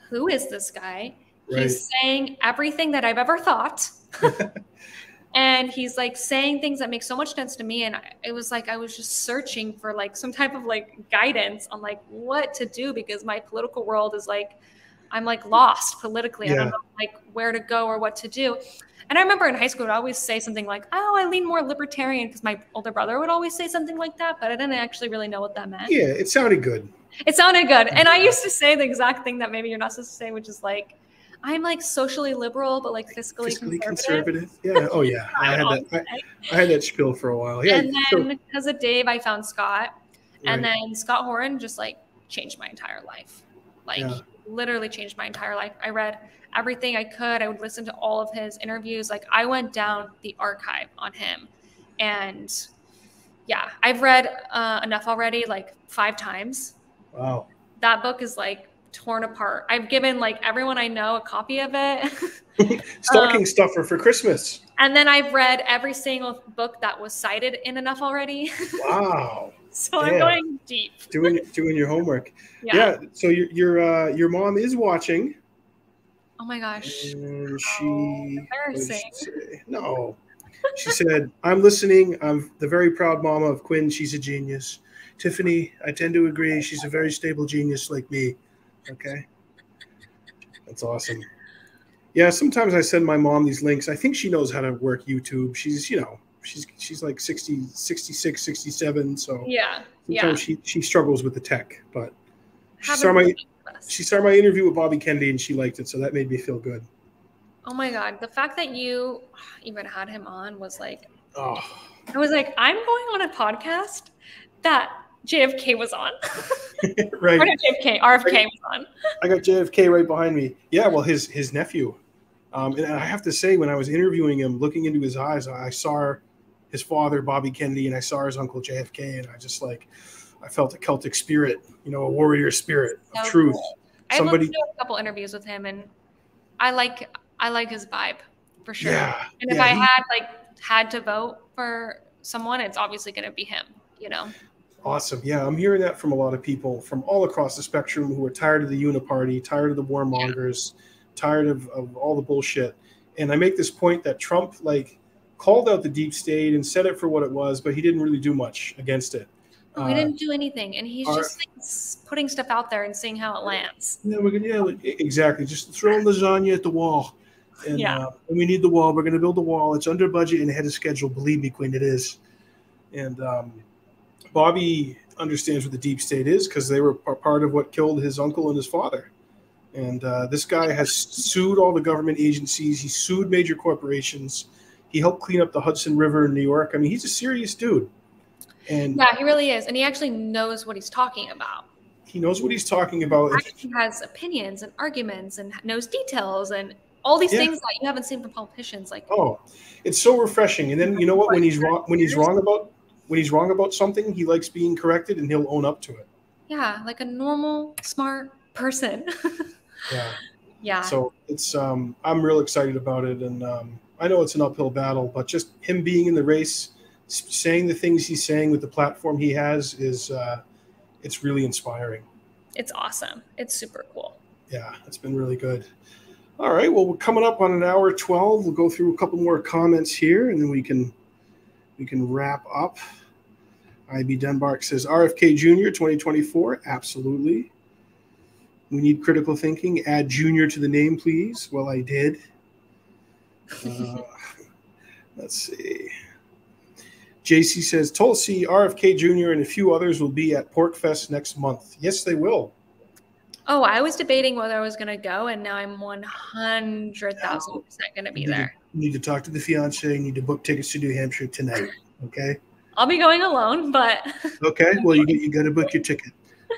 S2: who is this guy? Right. He's saying everything that I've ever thought. [LAUGHS] [LAUGHS] and he's like saying things that make so much sense to me and it was like i was just searching for like some type of like guidance on like what to do because my political world is like I'm like lost politically. I don't know like where to go or what to do. And I remember in high school, I'd always say something like, "Oh, I lean more libertarian," because my older brother would always say something like that, but I didn't actually really know what that meant.
S1: Yeah, it sounded good.
S2: It sounded good. And I used to say the exact thing that maybe you're not supposed to say, which is like, I'm like socially liberal, but like fiscally,
S1: Fiscally
S2: conservative.
S1: conservative. Yeah. Oh yeah. I had that. I, [LAUGHS] I had that spiel for a while. Yeah.
S2: and
S1: so-
S2: then because of Dave, I found Scott. And then Scott Horton just like changed my entire life. Like
S1: Yeah.
S2: literally changed my entire life. I read everything I could. I would listen to all of his interviews. Like I went down the archive on him. And yeah, I've read uh, enough already, like five times.
S1: wow.
S2: That book is like torn apart. I've given like everyone I know a copy of it. [LAUGHS]
S1: Stocking
S2: Um,
S1: stuffer for Christmas.
S2: and then I've read every single book that was cited in enough already. [LAUGHS]
S1: Wow.
S2: so I'm going deep.
S1: doing doing your homework. [LAUGHS]
S2: Yeah.
S1: Yeah. so your your uh, your mom is watching.
S2: Oh my gosh.
S1: And she,
S2: Oh,
S1: she
S2: embarrassing.
S1: say? No. She said, I'm listening. I'm the very proud mama of Quinn. She's a genius. Tiffany, I tend to agree. She's a very stable genius like me. Okay. That's awesome. Yeah, sometimes I send my mom these links. I think she knows how to work YouTube. She's, you know, she's she's like 60, 66, 67. So
S2: Yeah. Yeah.
S1: sometimes she, she struggles with the tech. But she saw my
S2: really good list.
S1: she saw my interview with Bobby Kennedy and she liked it, so that made me feel good.
S2: Oh my god, the fact that you even had him on was like
S1: Oh,
S2: I was like, I'm going on a podcast that JFK was on. [LAUGHS] or
S1: right.
S2: not JFK, RFK was on.
S1: I got JFK right behind me. Yeah, well, his his nephew. Um, and I have to say, when I was interviewing him, looking into his eyes, I saw his father, Bobby Kennedy, and I saw his uncle JFK, and I just like, I felt a Celtic spirit, you know, a warrior spirit of
S2: So
S1: truth.
S2: cool.
S1: Somebody-
S2: to a couple interviews with him, and I like I like his vibe for sure.
S1: Yeah.
S2: And if
S1: yeah,
S2: I
S1: he-
S2: had like had to vote for someone, it's obviously going to be him. You know.
S1: Awesome. Yeah, I'm hearing that from a lot of people from all across the spectrum who are tired of the uniparty, tired of the warmongers, tired of, of all the bullshit. And I make this point that Trump like called out the deep state and said it for what it was, but he didn't really do much against it.
S2: Oh, he
S1: Uh,
S2: didn't do anything, and he's
S1: our-
S2: just like putting stuff out there and seeing how it lands.
S1: Yeah, we're gonna yeah, like, exactly. Just throw lasagna at the wall. And,
S2: Yeah.
S1: uh, and we need the wall. We're gonna build the wall. It's under budget and ahead of schedule. Believe me, Quinn, it is. And um, Bobby understands what the deep state is because they were par- part of what killed his uncle and his father. And uh, this guy has sued all the government agencies. He sued major corporations. He helped clean up the Hudson River in New York. I mean, he's a serious dude. And
S2: Yeah, he really is, and he actually knows what he's talking about.
S1: he knows what he's talking about.
S2: He has opinions and arguments and knows details and all these
S1: Yeah.
S2: things that you haven't seen from politicians. Like,
S1: Oh, it's so refreshing. And then you know what? When he's wrong, when he's wrong about when he's wrong about something, he likes being corrected and he'll own up to it.
S2: yeah, like a normal, smart person. [LAUGHS]
S1: Yeah.
S2: yeah.
S1: So it's um, I'm real excited about it, and um, I know it's an uphill battle, but just him being in the race, saying the things he's saying with the platform he has is uh, it's really inspiring.
S2: it's awesome. It's super cool.
S1: Yeah, it's been really good. All right, well, we're coming up on an hour twelve. We'll go through a couple more comments here, and then we can we can wrap up. IB Denmark says RFK Jr. 2024. Absolutely. We need critical thinking. Add Junior to the name, please. Well, I did. Uh, [LAUGHS] let's see. JC says Tulsi, RFK Jr., and a few others will be at PorcFest next month. Yes, they will.
S2: Oh, I was debating whether I was going to go, and now I'm 100,000% going to be
S1: need
S2: there.
S1: You need to talk to the fiance. You need to book tickets to New Hampshire tonight. Okay.
S2: I'll be going alone, but [LAUGHS]
S1: Okay. Well, you you got to book your ticket.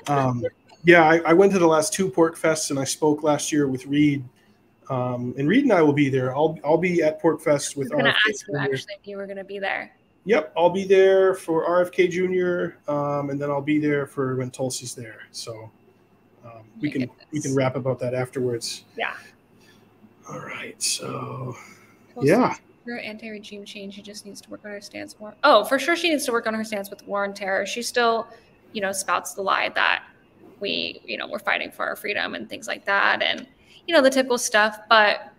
S1: Um, yeah, I, I went to the last two PorcFests and I spoke last year with Reed. Um, and Reed and I will be there. I'll I'll be at PorcFest with.
S2: I was
S1: with
S2: going to
S1: RFK
S2: ask you actually if you were going to be there.
S1: Yep, I'll be there for RFK Jr. Um, and then I'll be there for when Tulsi's there. So um, we can we can rap about that afterwards.
S2: Yeah.
S1: All right. So
S2: Tulsi
S1: Yeah.
S2: For anti-regime change, she just needs to work on her stance more. Oh, for sure, she needs to work on her stance with war and terror. She still, you know, spouts the lie that we, you know, we're fighting for our freedom and things like that, and you know the typical stuff. But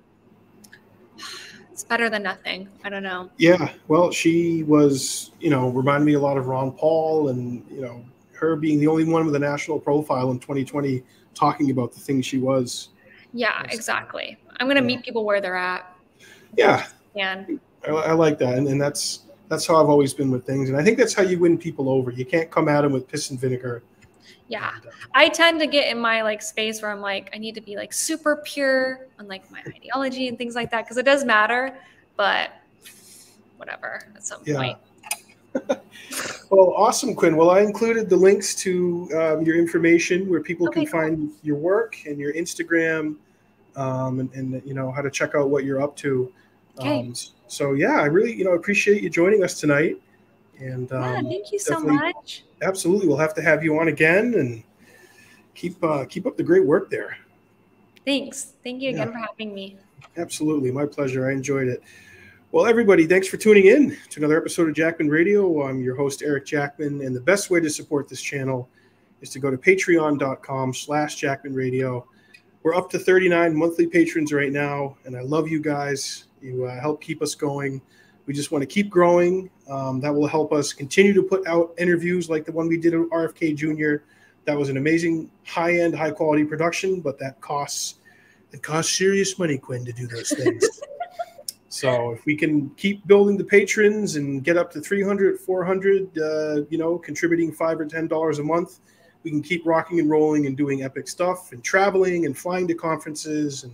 S2: it's better than nothing. I don't know.
S1: Yeah, well, she was, you know, reminded me a lot of Ron Paul, and you know, her being the only one with a national profile in 2020 talking about the things she was.
S2: Yeah, exactly. I'm gonna
S1: Yeah.
S2: meet people where they're at.
S1: Yeah,
S2: And
S1: I, I like that, and, and that's that's how I've always been with things, and I think that's how you win people over. You can't come at them with piss and vinegar.
S2: yeah,
S1: And, uh,
S2: I tend to get in my like space where I'm like, I need to be like super pure on like my ideology and things like that because it does matter. But whatever, at some
S1: Yeah.
S2: point. [LAUGHS]
S1: Well, awesome, Quinn. Well, I included the links to um, your information where people
S2: Okay,
S1: can find your work and your Instagram, um, and, and you know how to check out what you're up to.
S2: Okay.
S1: Um, so yeah, I really you know appreciate you joining us tonight, and um,
S2: yeah, thank you so much.
S1: absolutely we'll have to have you on again and keep uh, keep up the great work there.
S2: Thanks. Thank you again
S1: Yeah.
S2: for having me.
S1: Absolutely, my pleasure. I enjoyed it. Well, everybody, thanks for tuning in to another episode of Jackman Radio. I'm your host, Eric Jackman, and the best way to support this channel is to go to patreon.com slash Jackman Radio. We're up to 39 monthly patrons right now, and I love you guys. You uh, help keep us going. We just want to keep growing. Um, that will help us continue to put out interviews like the one we did with RFK Jr. That was an amazing, high-end, high-quality production, but that costs it costs serious money, Quinn, to do those things. [LAUGHS] so if we can keep building the patrons and get up to 300, 400, uh, you know, contributing five or ten dollars a month, we can keep rocking and rolling and doing epic stuff and traveling and flying to conferences and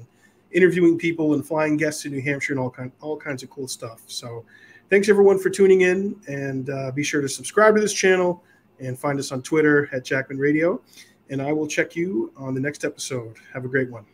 S1: interviewing people and flying guests to New Hampshire and all kind all kinds of cool stuff. So thanks everyone for tuning in and uh, be sure to subscribe to this channel and find us on Twitter at Jackman Radio. And I will check you on the next episode. Have a great one.